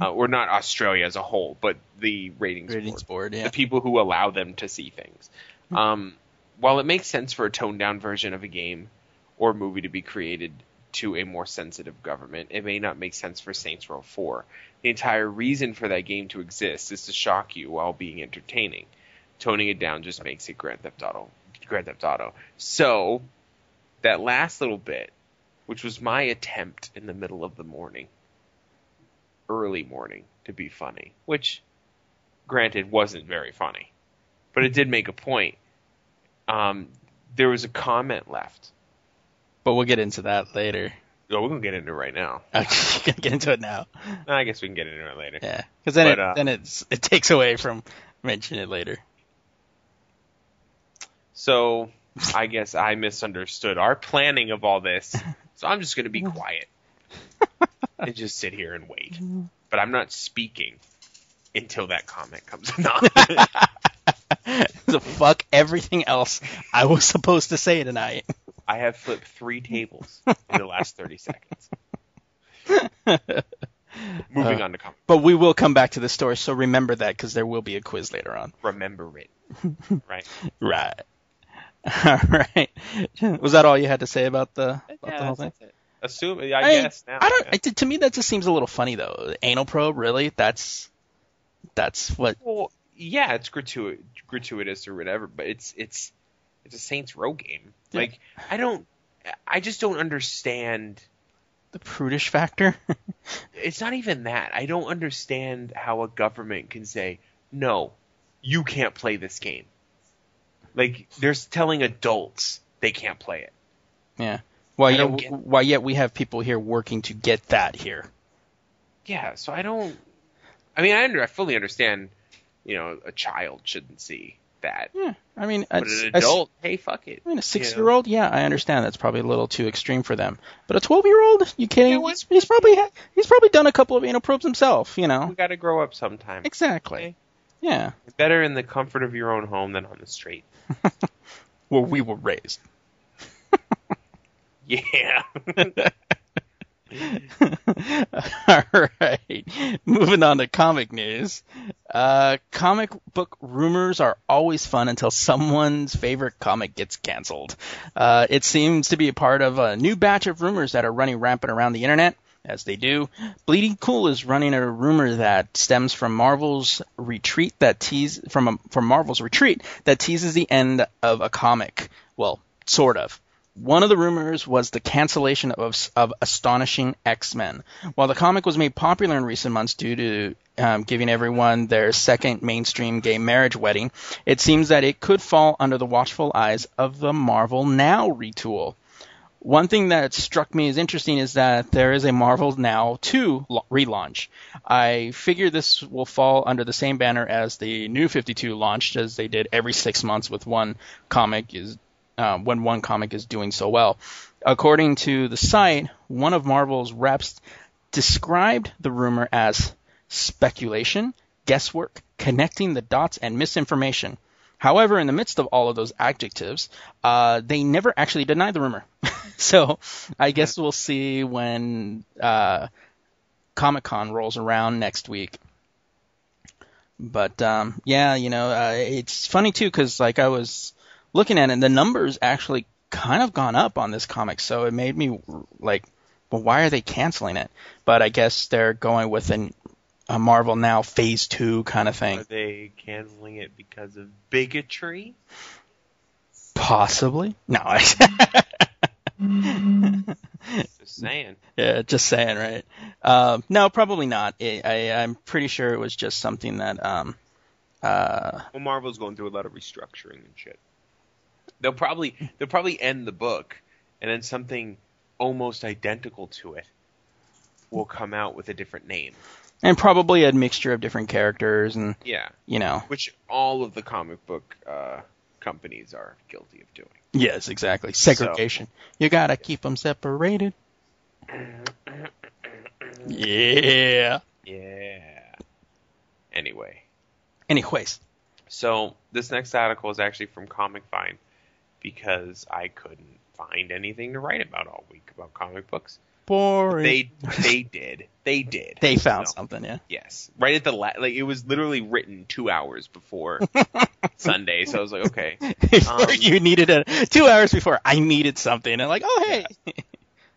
Uh, or not Australia as a whole, but the ratings, Ratings board. board. Yeah. The people who allow them to see things. Um, while it makes sense for a toned down version of a game or movie to be created to a more sensitive government, it may not make sense for Saints Row 4. The entire reason for that game to exist is to shock you while being entertaining. Toning it down just makes it Grand Theft Auto. Grand Theft Auto. So, that last little bit, which was my attempt in the middle of the morning, early morning, to be funny, which, granted, wasn't very funny, but it did make a point. Um, there was a comment left. But we'll get into that later. Oh, we're gonna get into it right now. Okay, get into it now. I guess we can get into it later. Yeah, because then But, it uh, then it's it takes away from mentioning it later. So I guess I misunderstood our planning of all this. So I'm just going to be quiet and just sit here and wait. But I'm not speaking until that comment comes. No. so fuck everything else I was supposed to say tonight. I have flipped three tables in the last 30 seconds. Moving uh, on to comment. But we will come back to the story, so remember that because there will be a quiz later on. Remember it. Right. Right. All right. Was that all you had to say about the, about the whole thing? Assume, I, I guess now. I don't. yeah. I, to me, that just seems a little funny though. Anal probe, really? That's that's what. Well, yeah, it's gratuit, gratuitous or whatever, but it's it's it's a Saints Row game. Yeah. Like I don't, I just don't understand. The prudish factor. It's not even that. I don't understand how a government can say no, you can't play this game. Like they're telling adults they can't play it. yeah. Why yet? Why yet we have people here working to get that here. Yeah, so I don't. I mean, I under I fully understand. You know, a child shouldn't see that, Yeah. I mean, but an adult, hey, fuck it. I mean, a six-year-old, yeah, I understand that's probably a little too extreme for them. But a twelve-year-old, you kidding? Yeah, what- he's, he's probably ha- he's probably done a couple of anal probes himself. You know. We got to grow up sometime. Exactly. Okay. Yeah. Better in the comfort of your own home than on the street. Where we were raised. Yeah. All right. Moving on to comic news. Uh, comic book rumors are always fun until someone's favorite comic gets canceled. Uh, it seems to be a part of a new batch of rumors that are running rampant around the internet. As they do, Bleeding Cool is running a rumor that stems from Marvel's retreat that tease from a, from Marvel's retreat that teases the end of a comic. Well, sort of One of the rumors was the cancellation of, of Astonishing X-Men. While the comic was made popular in recent months due to um, giving everyone their second mainstream gay marriage wedding, it seems that it could fall under the watchful eyes of the Marvel Now retool. One thing that struck me as interesting is that there is a Marvel Now 2 relaunch. I figure this will fall under the same banner as the New 52 launched, as they did every six months with one comic is uh, when one comic is doing so well. According to the site, one of Marvel's reps described the rumor as speculation, guesswork, connecting the dots, and misinformation. However, in the midst of all of those adjectives, uh, they never actually denied the rumor. so I guess we'll see when uh, Comic Con rolls around next week. But um, yeah, you know, uh, it's funny too because like I was looking at it, and the numbers actually kind of gone up on this comic, so it made me like, well, why are they canceling it? But I guess they're going with an, a Marvel Now Phase Two kind of thing. Are they canceling it because of bigotry? possibly. No, I. Just saying. Yeah, just saying, right? Um, no, probably not. I, I, I'm pretty sure it was just something that, um, uh, Well, Marvel's going through a lot of restructuring and shit. They'll probably they'll probably end the book, and then something almost identical to it will come out with a different name. and probably a mixture of different characters, and Yeah, you know, which all of the comic book uh, companies are guilty of doing. yes, exactly, segregation. You gotta keep them separated. Yeah. Yeah. Anyway, Anyways, so this next article is actually from Comic Find because I couldn't find anything to write about all week about comic books. Boring. They they did. They did. They found So, something, yeah. Yes, right at the la- like it was literally written two hours before Sunday, so I was like, okay, Um, you needed it two hours before. I needed something, and I'm like, oh hey,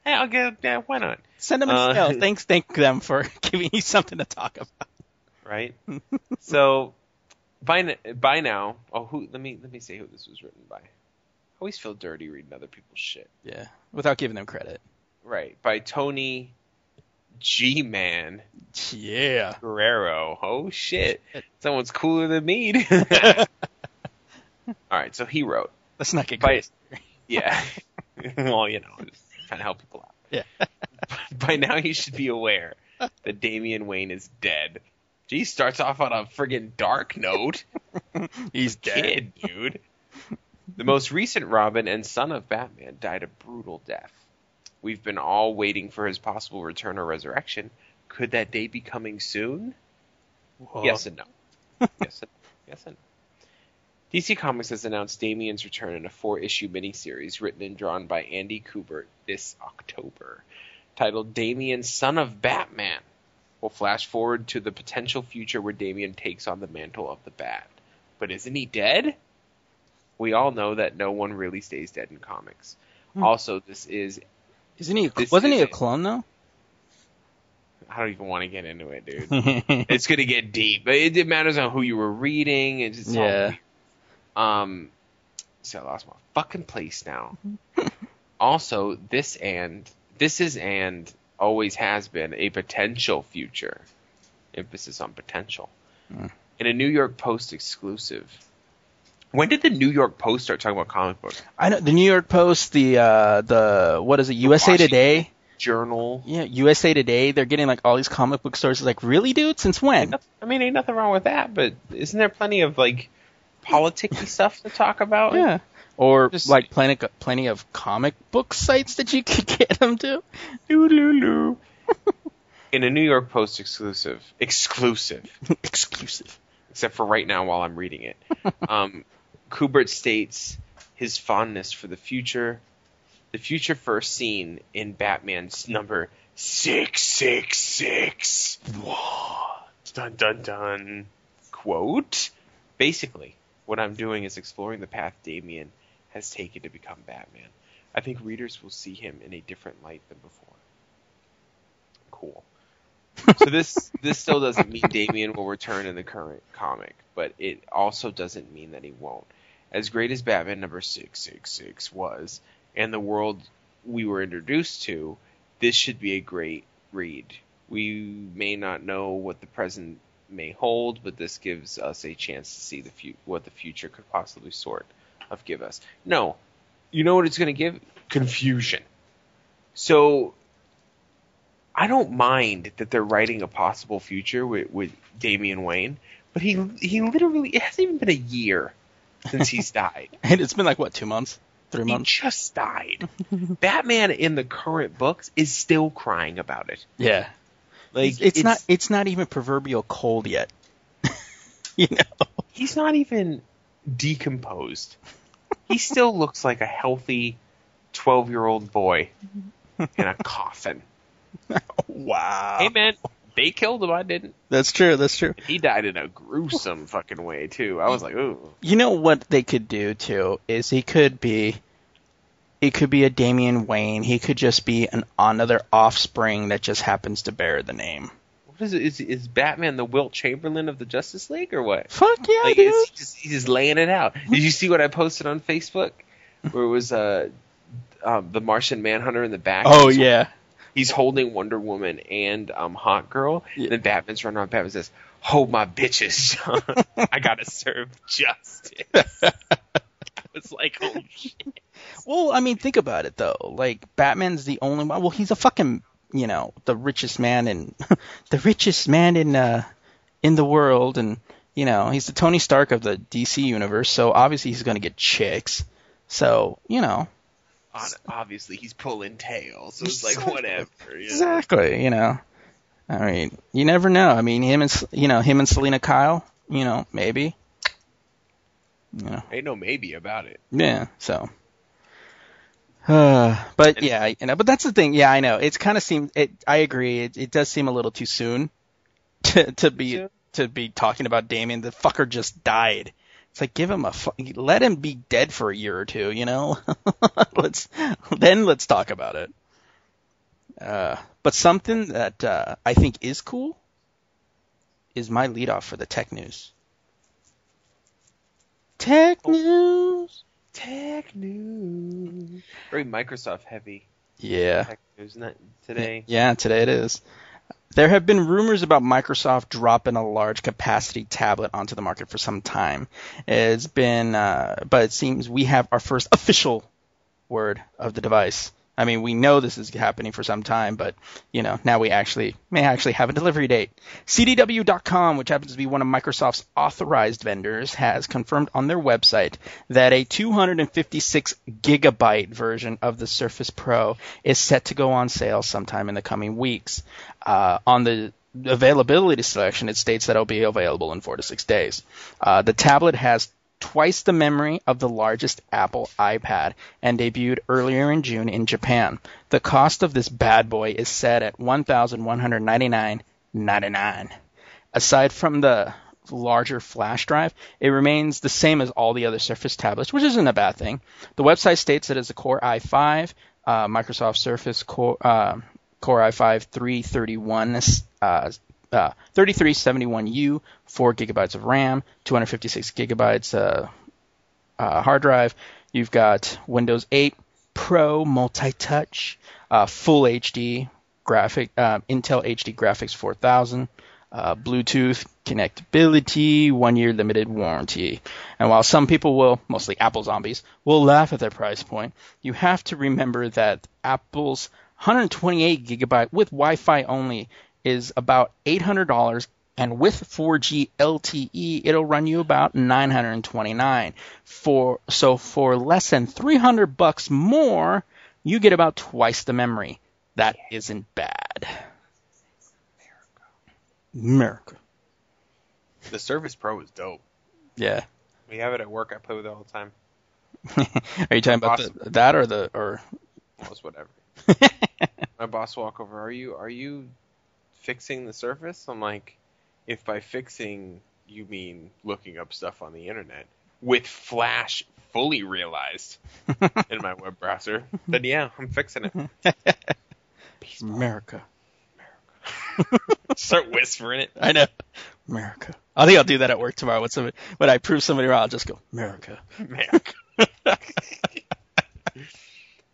hey, I'll get yeah, why not, send them a Uh, email. Thanks, thank them for giving you something to talk about. right? so by by now, oh who? Let me let me see who this was written by. I always feel dirty reading other people's shit. Yeah, without giving them credit. Right, by Tony G Man Yeah. Guerrero. Oh shit, someone's cooler than me. All right, so he wrote. Let's not get By- Yeah. well, you know, trying to help people out. Yeah. By now, you should be aware that Damian Wayne is dead. Gee, starts off on a friggin' dark note. He's dead. Kid, dude. The most recent Robin and son of Batman died a brutal death. We've been all waiting for his possible return or resurrection. Could that day be coming soon? Whoa. Yes and no. yes and yes and no. DC Comics has announced Damian's return in a four-issue miniseries written and drawn by Andy Kubert this October, titled Damian, Son of Batman. We'll flash forward to the potential future where Damian takes on the mantle of the Bat. But isn't he dead? We all know that no one really stays dead in comics. Hmm. Also, this is Isn't he? This wasn't he is a a- clone though? I don't even want to get into it, dude. it's gonna get deep. But it, it matters on who you were reading. It's just Yeah. Um, so I lost my fucking place now. also, this and this is and always has been a potential future. Emphasis on potential. Mm. In a New York Post exclusive. When did the New York Post start talking about comic books? I know the New York Post, the uh, the what is it? USA Washington Today. Journal. Yeah, USA Today. They're getting like all these comic book stores. Like, really, dude? Since when? I mean, ain't nothing wrong with that, but isn't there plenty of like politicky stuff to talk about? Yeah. Or Just- like plenty plenty of comic book sites that you could get them to. In a New York Post exclusive, exclusive, Exclusive. except for right now while I'm reading it, um, Kubert states his fondness for the future, the future first seen in Batman's number six six six. What? Dun dun dun. Quote. Basically, what I'm doing is exploring the path Damian has taken to become Batman. I think readers will see him in a different light than before. Cool. so this this still doesn't mean Damian will return in the current comic, but it also doesn't mean that he won't. As great as Batman number six six six was, and the world we were introduced to, this should be a great read. We may not know what the present may hold, but this gives us a chance to see the fu- what the future could possibly sort of give us. No, you know what it's going to give? Confusion. So I don't mind that they're writing a possible future with, with Damian Wayne, but he he literally it hasn't even been a year since he's died. And it's been like what two months, three He months? just died. Batman in the current books is still crying about it. Yeah. Like it's, not it's not even proverbial cold yet. you know. he's not even decomposed. He still looks like a healthy twelve year old boy in a coffin. Wow. Man, they killed him. I didn't. That's true. That's true. He died in a gruesome fucking way too. I was like, ooh. You know what they could do too is he could be he could be a Damian Wayne. He could just be an another offspring that just happens to bear the name. What is it? Is, is Batman the Wilt Chamberlain of the Justice League or what? Fuck yeah, Like, dude. is he just he's just laying it out. Did you see what I posted on Facebook? Where it was uh, um, the Martian Manhunter in the back. oh He's- yeah. He's holding Wonder Woman and um, Hot Girl. Yeah. And then Batman's running around. Batman says, "Hold my bitches, John. I gotta serve justice." it's like, oh shit. Well, I mean, think about it though. Like Batman's the only one. Well, he's a fucking, you know, the richest man in the richest man in uh in the world, and you know, he's the Tony Stark of the DC universe. So obviously he's gonna get chicks. So you know, On- Obviously, he's pulling tails. So it's like whatever. You know? exactly. You know, I mean, you never know. I mean, him and you know him and Selina Kyle. You know, maybe. You know. Ain't no maybe about it. Yeah, so. Uh, but yeah, you know, but that's the thing. Yeah, I know. It's kind of seems. It. I agree. It, it does seem a little too soon to to be to be talking about Damian. The fucker just died. It's like give him a let him be dead for a year or two. You know, let's then let's talk about it. Uh, but something that uh, I think is cool is my lead off for the tech news. Tech news. Tech news. Very Microsoft heavy. Yeah. Tech news, today. Yeah, today it is. There have been rumors about Microsoft dropping a large capacity tablet onto the market for some time. It's been, uh, but it seems we have our first official word of the device. I mean, we know this is happening for some time, but you know, now we actually may actually have a delivery date. CDW.com, which happens to be one of Microsoft's authorized vendors, has confirmed on their website that a 256 gigabyte version of the Surface Pro is set to go on sale sometime in the coming weeks. Uh, on the availability selection, it states that it'll be available in four to six days. Uh, the tablet has twice the memory of the largest Apple iPad and debuted earlier in June in Japan. The cost of this bad boy is set at $1,199.99. Aside from the larger flash drive, it remains the same as all the other Surface tablets, which isn't a bad thing. The website states that it's a Core i5, uh, Microsoft Surface Core, uh, Core i5 331 uh, uh, 3371U, 4 gigabytes of RAM, 256 gigabytes uh, uh, hard drive. You've got Windows 8 Pro multi-touch, uh, full HD graphic, uh, Intel HD graphics 4000, uh, Bluetooth connectability, one year limited warranty. And while some people will, mostly Apple zombies, will laugh at their price point, you have to remember that Apple's 128 gigabyte with Wi-Fi only is about $800 and with 4G LTE it'll run you about 929 for so for less than 300 bucks more you get about twice the memory that isn't bad America The Surface Pro is dope. yeah We have it at work. I play with it all the time. are you talking about Awesome. the, that or the or Well, it's whatever. My boss walk over. Are you are you fixing the Surface? I'm like, if by fixing you mean looking up stuff on the internet with Flash fully realized in my web browser, then yeah, I'm fixing it. America America. Start whispering it. I know America I think I'll do that at work tomorrow when somebody when I prove somebody wrong I'll just go America America.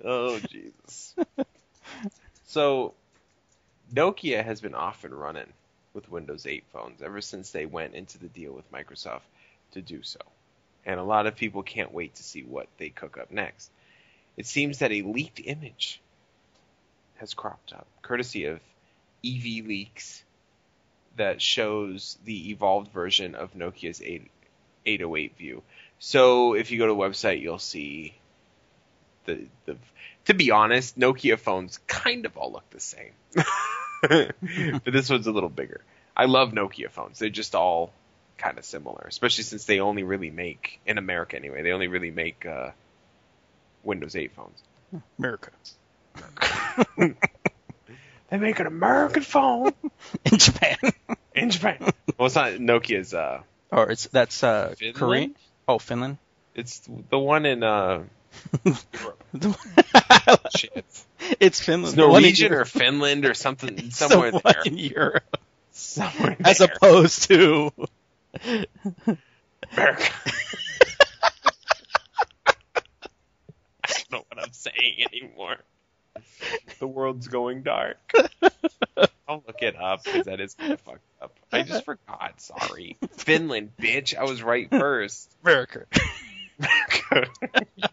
Oh Jesus. so Nokia has been off and running with Windows 8 phones ever since they went into the deal with Microsoft to do so. And a lot of people can't wait to see what they cook up next. It seems that a leaked image has cropped up, courtesy of EV Leaks, that shows the evolved version of Nokia's 8, 808 view. So if you go to the website, you'll see the the. To be honest, Nokia phones kind of all look the same, but this one's a little bigger. I love Nokia phones; they're just all kind of similar, especially since they only really make in America anyway. They only really make uh, Windows 8 phones. America. They make an American phone In Japan. in Japan. Well, it's not Nokia's. Uh, or it's that's uh Finland? Korean. Oh, Finland. it's the one in uh, shit. it's Finland. It's The one in Norwegian or Finland or something somewhere the there. in Europe, Somewhere as there. opposed to America. I don't know what I'm saying anymore. The world's going dark. I'll look it up because that is kind of fucked up. I just forgot. Sorry. Finland, bitch. I was right first. America.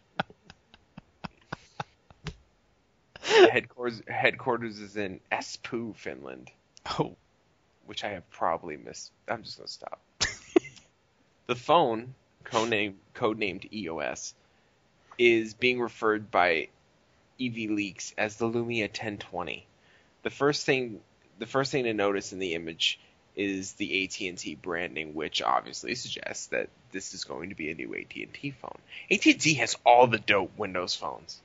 headquarters headquarters is in Espoo, Finland, Oh, which I have probably missed. I'm just gonna stop. the phone, codenamed codenamed EOS, is being referred by EV Leaks as the Lumia 1020. The first thing, the first thing to notice in the image is the AT&T branding, which obviously suggests that this is going to be a new AT&T phone. AT&T has all the dope Windows phones.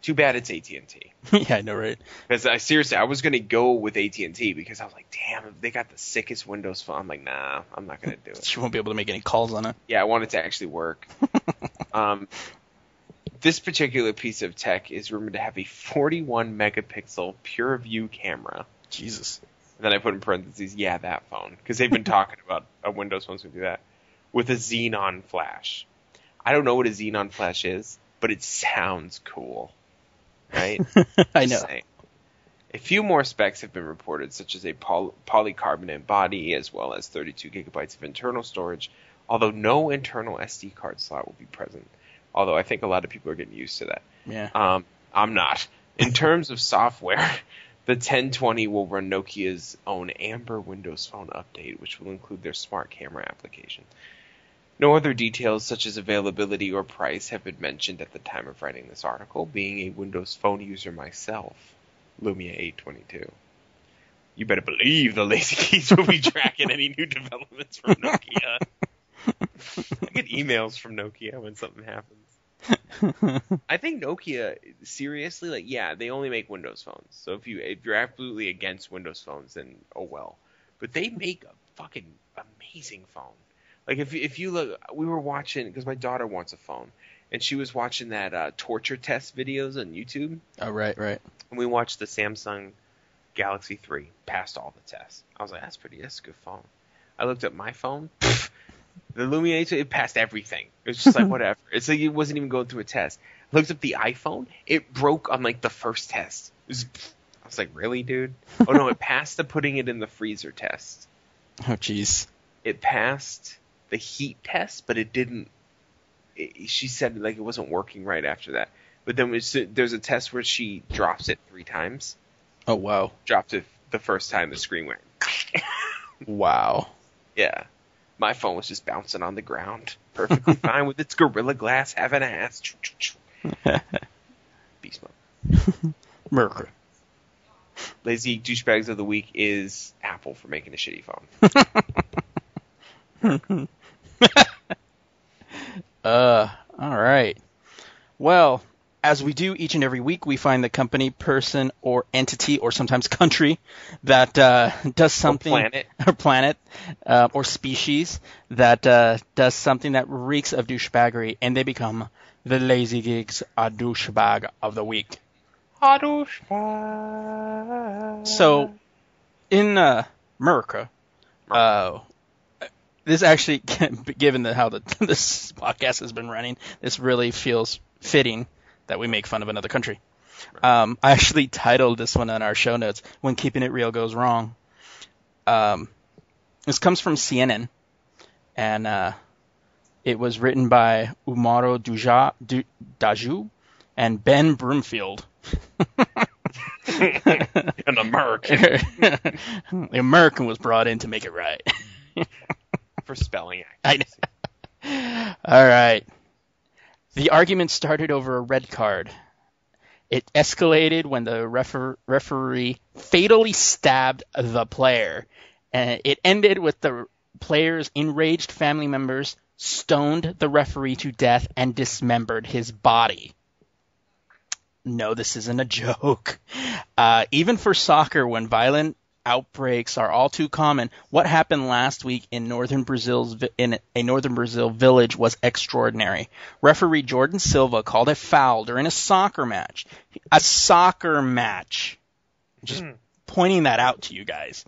Too bad it's AT&T. yeah, I know, right? Because I seriously, I was gonna go with AT and T because I was like, damn, they got the sickest Windows phone. I'm like, nah, I'm not gonna do it. She won't be able to make any calls on it. Yeah, I want it to actually work. um, this particular piece of tech is rumored to have a 41 megapixel PureView camera. Jesus. And then I put in parentheses, yeah, that phone, because they've been talking about a Windows phone's gonna do that with a Xenon flash. I don't know what a Xenon flash is, but it sounds cool, right? I know. Saying. A few more specs have been reported, such as a poly- polycarbonate body as well as 32 gigabytes of internal storage, although no internal SD card slot will be present. Although I think a lot of people are getting used to that. Yeah. Um, I'm not. In terms of software, the 1020 will run Nokia's own Amber Windows Phone update, which will include their smart camera application. No other details such as availability or price have been mentioned at the time of writing this article, being a Windows Phone user myself. Lumia 822. You better believe the lazy Geeks will be tracking any new developments from Nokia. I get emails from Nokia when something happens. I think Nokia seriously, like, yeah, they only make Windows phones. So if you if you're absolutely against Windows phones, then oh well. But they make a fucking amazing phone. Like if if you look, we were watching because my daughter wants a phone, and she was watching that uh, torture test videos on YouTube, Oh, right, right. and we watched the Samsung Galaxy 3, passed all the tests. I was like, that's pretty, that's a good phone. I looked at my phone, pff, the Lumia 8, it passed everything. It was just like whatever. It's like it wasn't even going through a test. I looked up the iPhone, it broke on like the first test. Was, I was like, really, dude? Oh no, it passed the putting it in the freezer test. Oh, jeez. It passed the heat test, but it didn't. It, she said like it wasn't working right after that. But then was, there's a test where she drops it three times. Oh, wow. Dropped it the first time, the screen went. Wow. yeah, my phone was just bouncing on the ground, perfectly fine with its Gorilla Glass having ass. Beast mode. America. Lazy douchebags of the week is Apple for making a shitty phone. Uh, all right. Well, as we do each and every week, we find the company, person, or entity, or sometimes country that uh, does something, planet. or planet, uh, or species that uh, does something that reeks of douchebaggery, and they become the Lazy Geeks a douchebag of the week. So, in uh, America, uh, this actually, given the, how the, this podcast has been running, this really feels fitting that we make fun of another country. Um, I actually titled this one on our show notes "When Keeping It Real Goes Wrong." Um, this comes from CNN, and uh, it was written by Umaro Duja, du, Daju and Ben Brumfield. An American the American was brought in to make it right. For spelling I accuracy. All right. The argument started over a red card. It escalated when the refer- referee fatally stabbed the player. And it ended with the player's enraged family members stoned the referee to death and dismembered his body. No, this isn't a joke. Uh, even for soccer, when violent outbreaks are all too common, what happened last week in northern Brazil's vi- in a northern Brazil village was extraordinary. Referee Jordan Silva called a foul during a soccer match. A soccer match. Just pointing that out to you guys.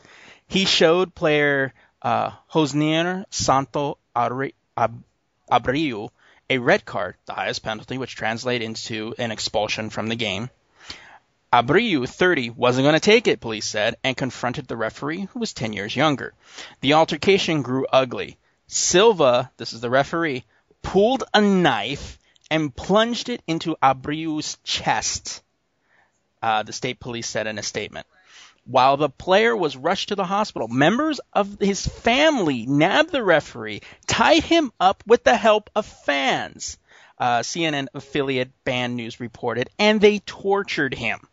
He showed player uh, Josnier Santo Abre- Ab- Abreu a red card, the highest penalty, which translates into an expulsion from the game. Abreu, 30, wasn't going to take it, police said, and confronted the referee, who was 10 years younger. The altercation grew ugly. Silva, this is the referee, pulled a knife and plunged it into Abreu's chest, uh, the state police said in a statement. While the player was rushed to the hospital, members of his family nabbed the referee, tied him up with the help of fans. Uh, CNN affiliate Band News reported, and they tortured him.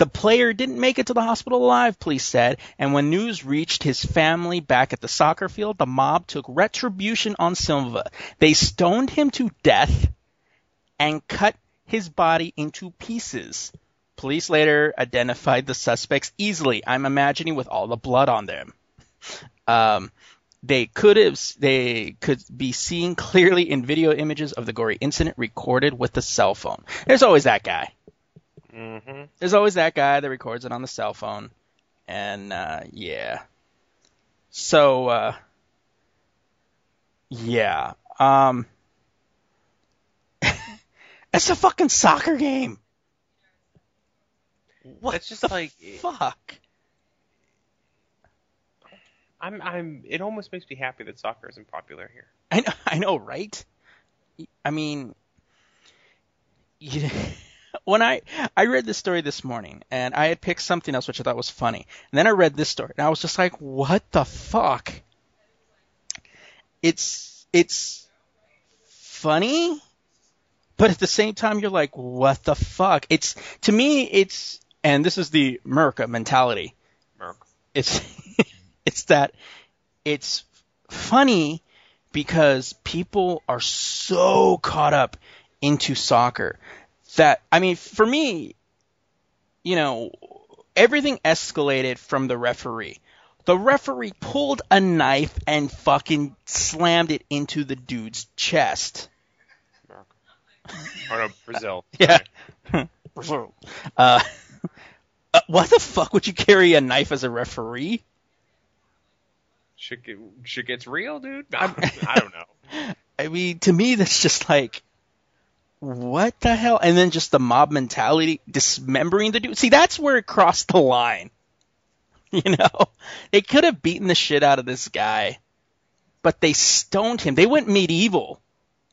The player didn't make it to the hospital alive, police said, and when news reached his family back at the soccer field, the mob took retribution on Silva. They stoned him to death and cut his body into pieces. Police later identified the suspects easily. I'm imagining with all the blood on them. Um, they could have they could be seen clearly in video images of the gory incident recorded with the cell phone. There's always that guy. Mm-hmm. There's always that guy that records it on the cell phone. And uh, yeah. So uh, yeah. Um It's a fucking soccer game. What It's just like- fuck? I'm. I'm. It almost makes me happy that soccer isn't popular here. I know, I know, right? I mean, you, when I I read this story this morning, and I had picked something else which I thought was funny, and then I read this story, and I was just like, "What the fuck?" It's it's funny, but at the same time, you're like, "What the fuck?" It's to me, it's and this is the Merca mentality Merc. it's it's that it's funny because people are so caught up into soccer that I mean for me you know everything escalated from the referee the referee pulled a knife and fucking slammed it into the dude's chest. Or no, Brazil. yeah Sorry. uh, uh, why the fuck would you carry a knife as a referee Shit, get, shit gets real, dude. I, I don't know. I mean, to me, that's just like, what the hell? And then just the mob mentality, dismembering the dude. See, that's where it crossed the line. You know, they could have beaten the shit out of this guy, but they stoned him. They went medieval.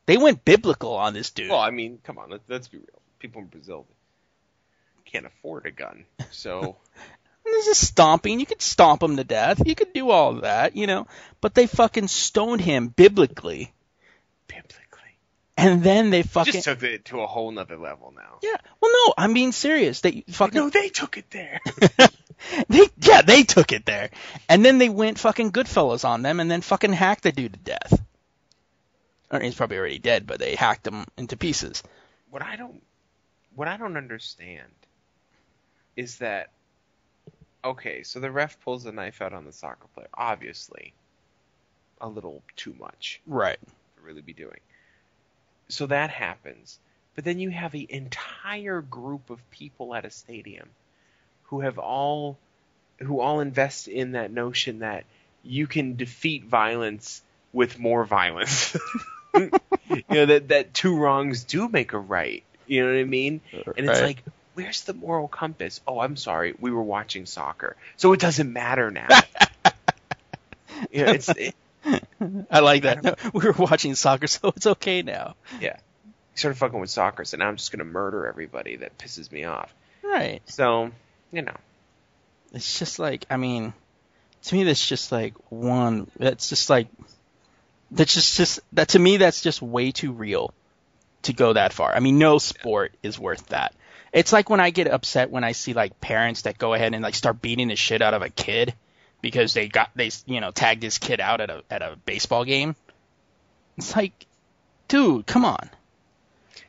They went biblical on this dude. Well, I mean, come on. Let, let's be real. People in Brazil can't afford a gun, so This is stomping. You could stomp him to death. You could do all that, you know. But they fucking stoned him biblically, biblically, and then they fucking just took it to a whole nother level now. yeah. Well, no, I'm being serious. They fucking No, they took it there. they yeah, they took it there. And then they went fucking Goodfellas on them and then fucking hacked the dude to death. Or he's probably already dead, but they hacked him into pieces. what I don't what I don't understand is that okay, so the ref pulls the knife out on the soccer player. Obviously, a little too much Right. to really be doing. So that happens. But then you have an entire group of people at a stadium who have all who all invest in that notion that you can defeat violence with more violence. you know that that two wrongs do make a right You know what I mean? Uh, and it's Right. like, where's the moral compass? Oh, I'm sorry, we were watching soccer, so it doesn't matter now. you know, it's it, I like that. we were watching soccer, so it's okay now. yeah. You started fucking with soccer, so now I'm just gonna murder everybody. That pisses me off. Right. So, you know, It's just like I mean, to me that's just like one. That's just like that's just just that to me that's just way too real to go that far. I mean, no sport is worth that. It's like when I get upset when I see like parents that go ahead and like start beating the shit out of a kid because they got they you know tagged this kid out at a at a baseball game. It's like, dude, come on.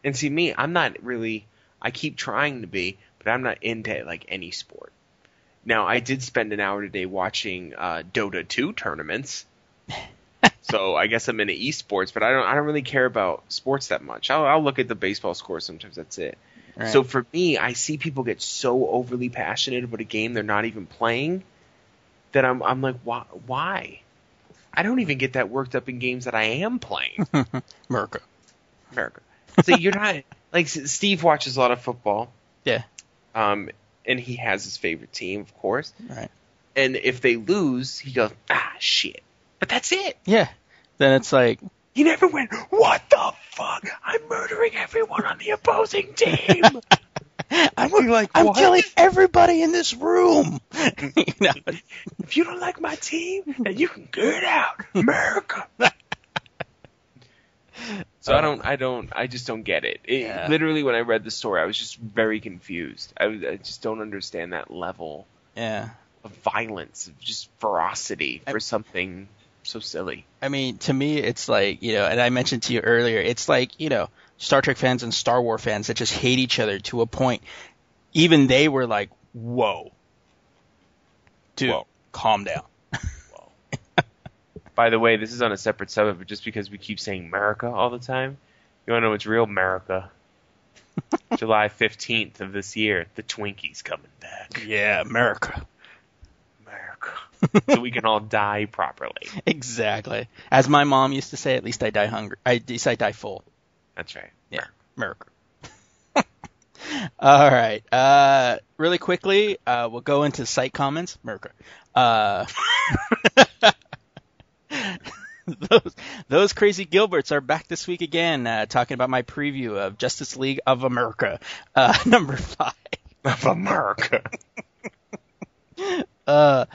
and see me, I'm not really. I keep trying to be, but I'm not into like any sport. Now, I did spend an hour today watching uh, Dota 2 tournaments. so I guess I'm into esports, but I don't. I don't really care about sports that much. I'll, I'll look at the baseball score sometimes. That's it. Right. So for me, I see people get so overly passionate about a game they're not even playing that I'm I'm like, why? Why? I don't even get that worked up in games that I am playing. America, America. So you're not like Steve watches a lot of football. Yeah. Um, and he has his favorite team, of course. Right. And if they lose, he goes, ah, shit. But that's it. Yeah. Then it's like, He never went, what the fuck? I'm murdering everyone on the opposing team. I'm, You're like, I'm what? killing everybody in this room. you know? if you don't like my team, then you can get out, America. So I don't, I don't, I just don't get it. it Yeah. Literally, when I read the story, I was just very confused. I, I just don't understand that level Yeah. of violence, of just ferocity for something so silly. I mean, to me, it's like, you know, and I mentioned to you earlier, it's like, you know, Star Trek fans and Star Wars fans that just hate each other to a point. Even they were like, whoa. Dude, Whoa. calm down. By the way, this is on a separate subject, but just because we keep saying America all the time, you want to know what's real America? July 15th of this year, the Twinkies coming back. Yeah, America. America. so we can all die properly. Exactly. As my mom used to say, at least I die hungry. I, at least I die full. That's right. Yeah, America. All right. Uh, really quickly, uh, we'll go into site comments. America. Uh, those, those crazy Gilberts are back this week again, uh, talking about my preview of Justice League of America, uh, number five. Of America. Uh,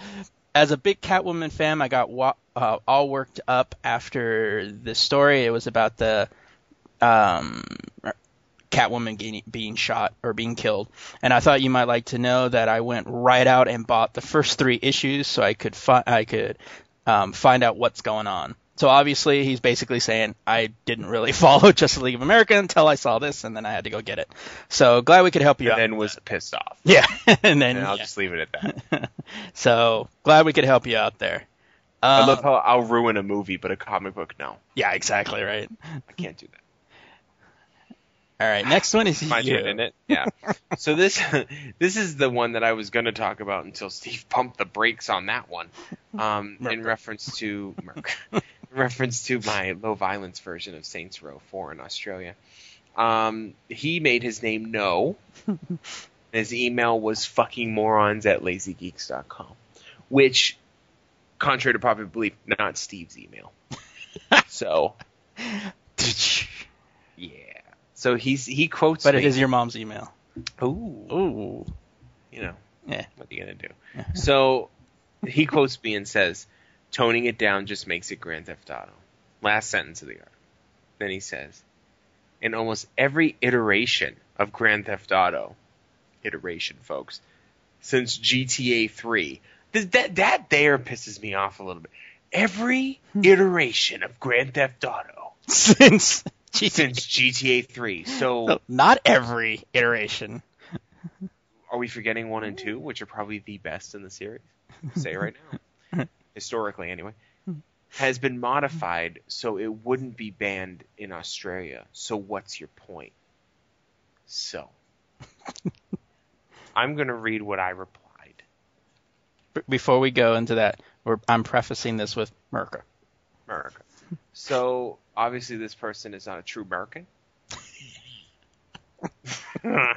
as a big Catwoman fan, I got wa- uh, all worked up after the story. It was about the um, Catwoman getting, being shot or being killed, and I thought you might like to know that I went right out and bought the first three issues so I could fi- I could um, find out what's going on. So obviously, he's basically saying I didn't really follow Justice League of America until I saw this, and then I had to go get it. So glad we could help you out. and out. then was pissed off. yeah, and then And I'll yeah. just leave it at that. So glad we could help you out there. I Uh, love how I'll ruin a movie, but a comic book, no. yeah, exactly right. I can't do that. All right, next one is My you. turn, isn't it? Yeah. so this this is the one that I was going to talk about until Steve pumped the brakes on that one. Um, in reference to Merc. in reference to my low violence version of Saints Row 4 in Australia. Um, he made his name no. his email was fucking morons at lazygeeks.com, which, contrary to popular belief, not Steve's email. so yeah. So he's he quotes but me. it is your mom's email. Ooh, Ooh. you know, Yeah. what are you gonna do? so he quotes me and says, "Toning it down just makes it Grand Theft Auto." Last sentence of the article. Then he says, "In almost every iteration of Grand Theft Auto, iteration, folks, since GTA 3, th- that that there pisses me off a little bit. Every hmm. iteration of Grand Theft Auto Since since GTA 3. So not every iteration. are we forgetting one and two, which are probably the best in the series? Say right now. Historically, anyway. Has been modified so it wouldn't be banned in Australia. So what's your point? So, I'm going to read what I replied. Before we go into that, we're, I'm prefacing this with Merca. America. So, obviously, this person is not a true American.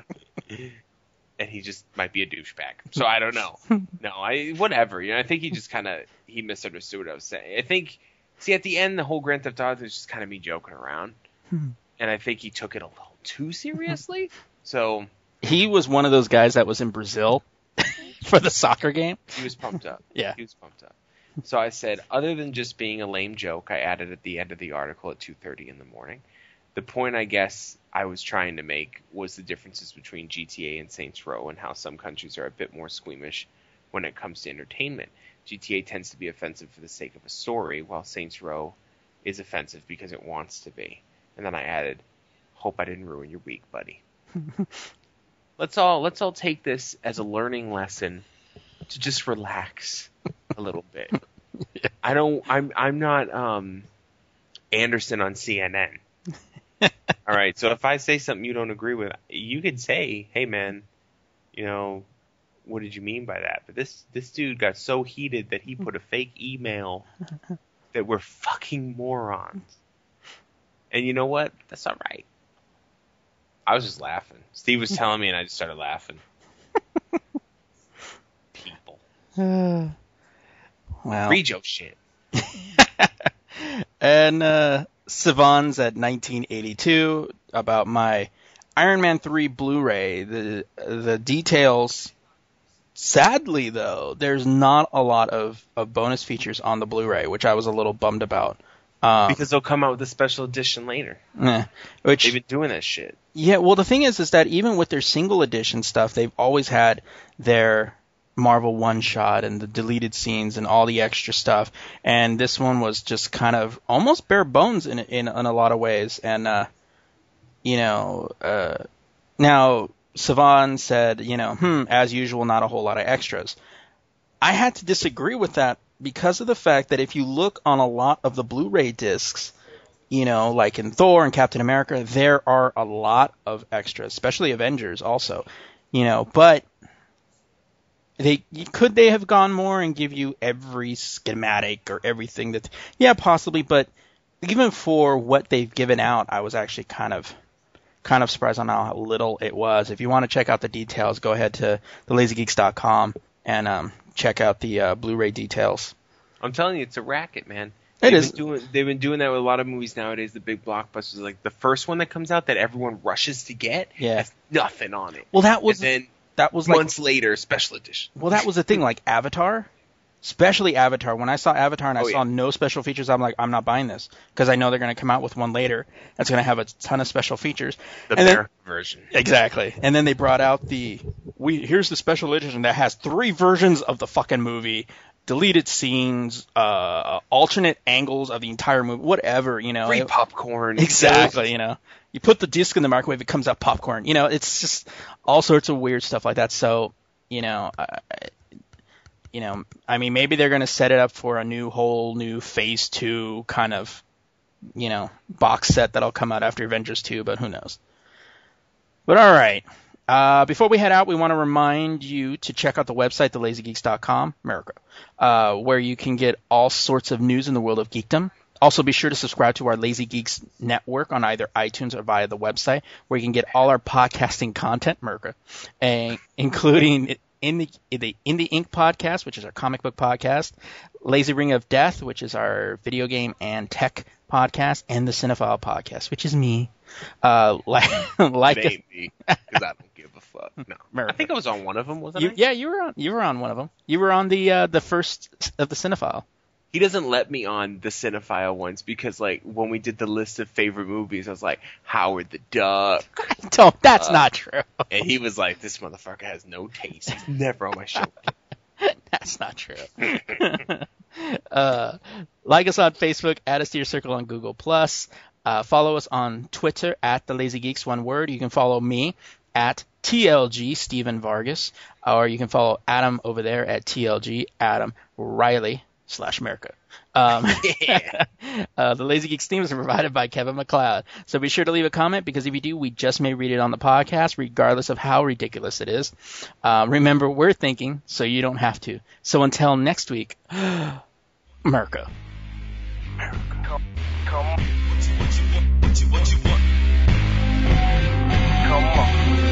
and he just might be a douchebag. So I don't know. No, I whatever. You know, I think he just kind of he misunderstood what I was saying. I think see at the end the whole Grand Theft Auto is just kind of me joking around, Hmm. and I think he took it a little too seriously. So He was one of those guys that was in Brazil for the soccer game. he was pumped up. Yeah. He was pumped up. So I said, other than just being a lame joke, I added at the end of the article at 2:30 in the morning. The point I guess I was trying to make was the differences between GTA and Saints Row and how some countries are a bit more squeamish when it comes to entertainment. GTA tends to be offensive for the sake of a story, while Saints Row is offensive because it wants to be. And then I added, "Hope I didn't ruin your week, buddy." let's all let's all take this as a learning lesson to just relax a little bit. I don't. I'm. I'm not. Um, Anderson on CNN. All right. So if I say something you don't agree with, you could say, "Hey, man, you know, what did you mean by that?" But this this dude got so heated that he put a fake email that we're fucking morons. And you know what? That's all right. I was just laughing. Steve was telling me, and I just started laughing. People, Wow. read your shit. and uh, Savon's at 1982 about my Iron Man 3 Blu-ray. The the details. Sadly, though, there's not a lot of, of bonus features on the Blu-ray, which I was a little bummed about. Um, Because they'll come out with a special edition later. eh, which They've been doing that shit. Yeah, well, the thing is, is that even with their single edition stuff, they've always had their Marvel one shot and the deleted scenes and all the extra stuff. And this one was just kind of almost bare bones in in, in a lot of ways. And uh, you know, uh, now Savan said, you know, hmm, as usual, not a whole lot of extras. I had to disagree with that because of the fact that if you look on a lot of the Blu-ray discs, you know, like in Thor and Captain America, there are a lot of extras, especially Avengers also, you know, but they could they have gone more and give you every schematic or everything that yeah, possibly, but even for what they've given out, I was actually kind of kind of surprised on how little it was. If you want to check out the details, go ahead to thelazygeeks.com and um, check out the uh, Blu-ray details. I'm telling you, it's a racket, man. It they've is. Been doing, they've been doing that with a lot of movies nowadays. The big blockbusters, like the first one that comes out that everyone rushes to get, Yeah. has nothing on it. Well, that was and then that was like months later, special edition. Well, that was the thing. Like Avatar, especially Avatar. When I saw Avatar and I Oh, saw yeah. no special features, I'm like, I'm not buying this because I know they're going to come out with one later that's going to have a ton of special features. The And then- version. Exactly. And then they brought out the we here's the special edition that has three versions of the fucking movie, deleted scenes, uh, alternate angles of the entire movie, whatever you know. Free popcorn. Exactly, you know. You put the disc in the microwave, it comes out popcorn. You know, it's just all sorts of weird stuff like that. So, you know, I, you know, I mean, maybe they're going to set it up for a new whole new Phase Two kind of, you know, box set that'll come out after Avengers Two, but who knows? But all right. Uh, before we head out, we want to remind you to check out the website, thelazygeeks.com, America, uh, where you can get all sorts of news in the world of geekdom. Also, be sure to subscribe to our Lazy Geeks network on either iTunes or via the website, where you can get all our podcasting content, Merca, and including in the in the in the Ink podcast, which is our comic book podcast, Lazy Ring of Death, which is our video game and tech podcast, and the Cinephile podcast, which is me. Uh, like like It ain't me, 'cause I don't give a fuck. No, I think I was on one of them, wasn't You, I? yeah, you were on. You were on one of them. You were on the uh, the first of the cinephile. He doesn't let me on the cinephile ones because, like, when we did the list of favorite movies, I was like Howard the Duck, I Don't. That's Uh, not true. and he was like, "This motherfucker has no taste. He's never on my show." That's not true. uh, like us on Facebook, add us to your circle on Google Plus. Uh, follow us on Twitter at the Lazy Geeks, one word. You can follow me at TLG Stephen Vargas, or you can follow Adam over there at TLG Adam Riley slash America. Um, uh, the Lazy Geeks theme is provided by Kevin MacLeod. So be sure to leave a comment because if you do, we just may read it on the podcast, regardless of how ridiculous it is. Uh, remember, we're thinking, so you don't have to. So until next week, Merca. Come, come, what you, what you want, what you, what you want. come on.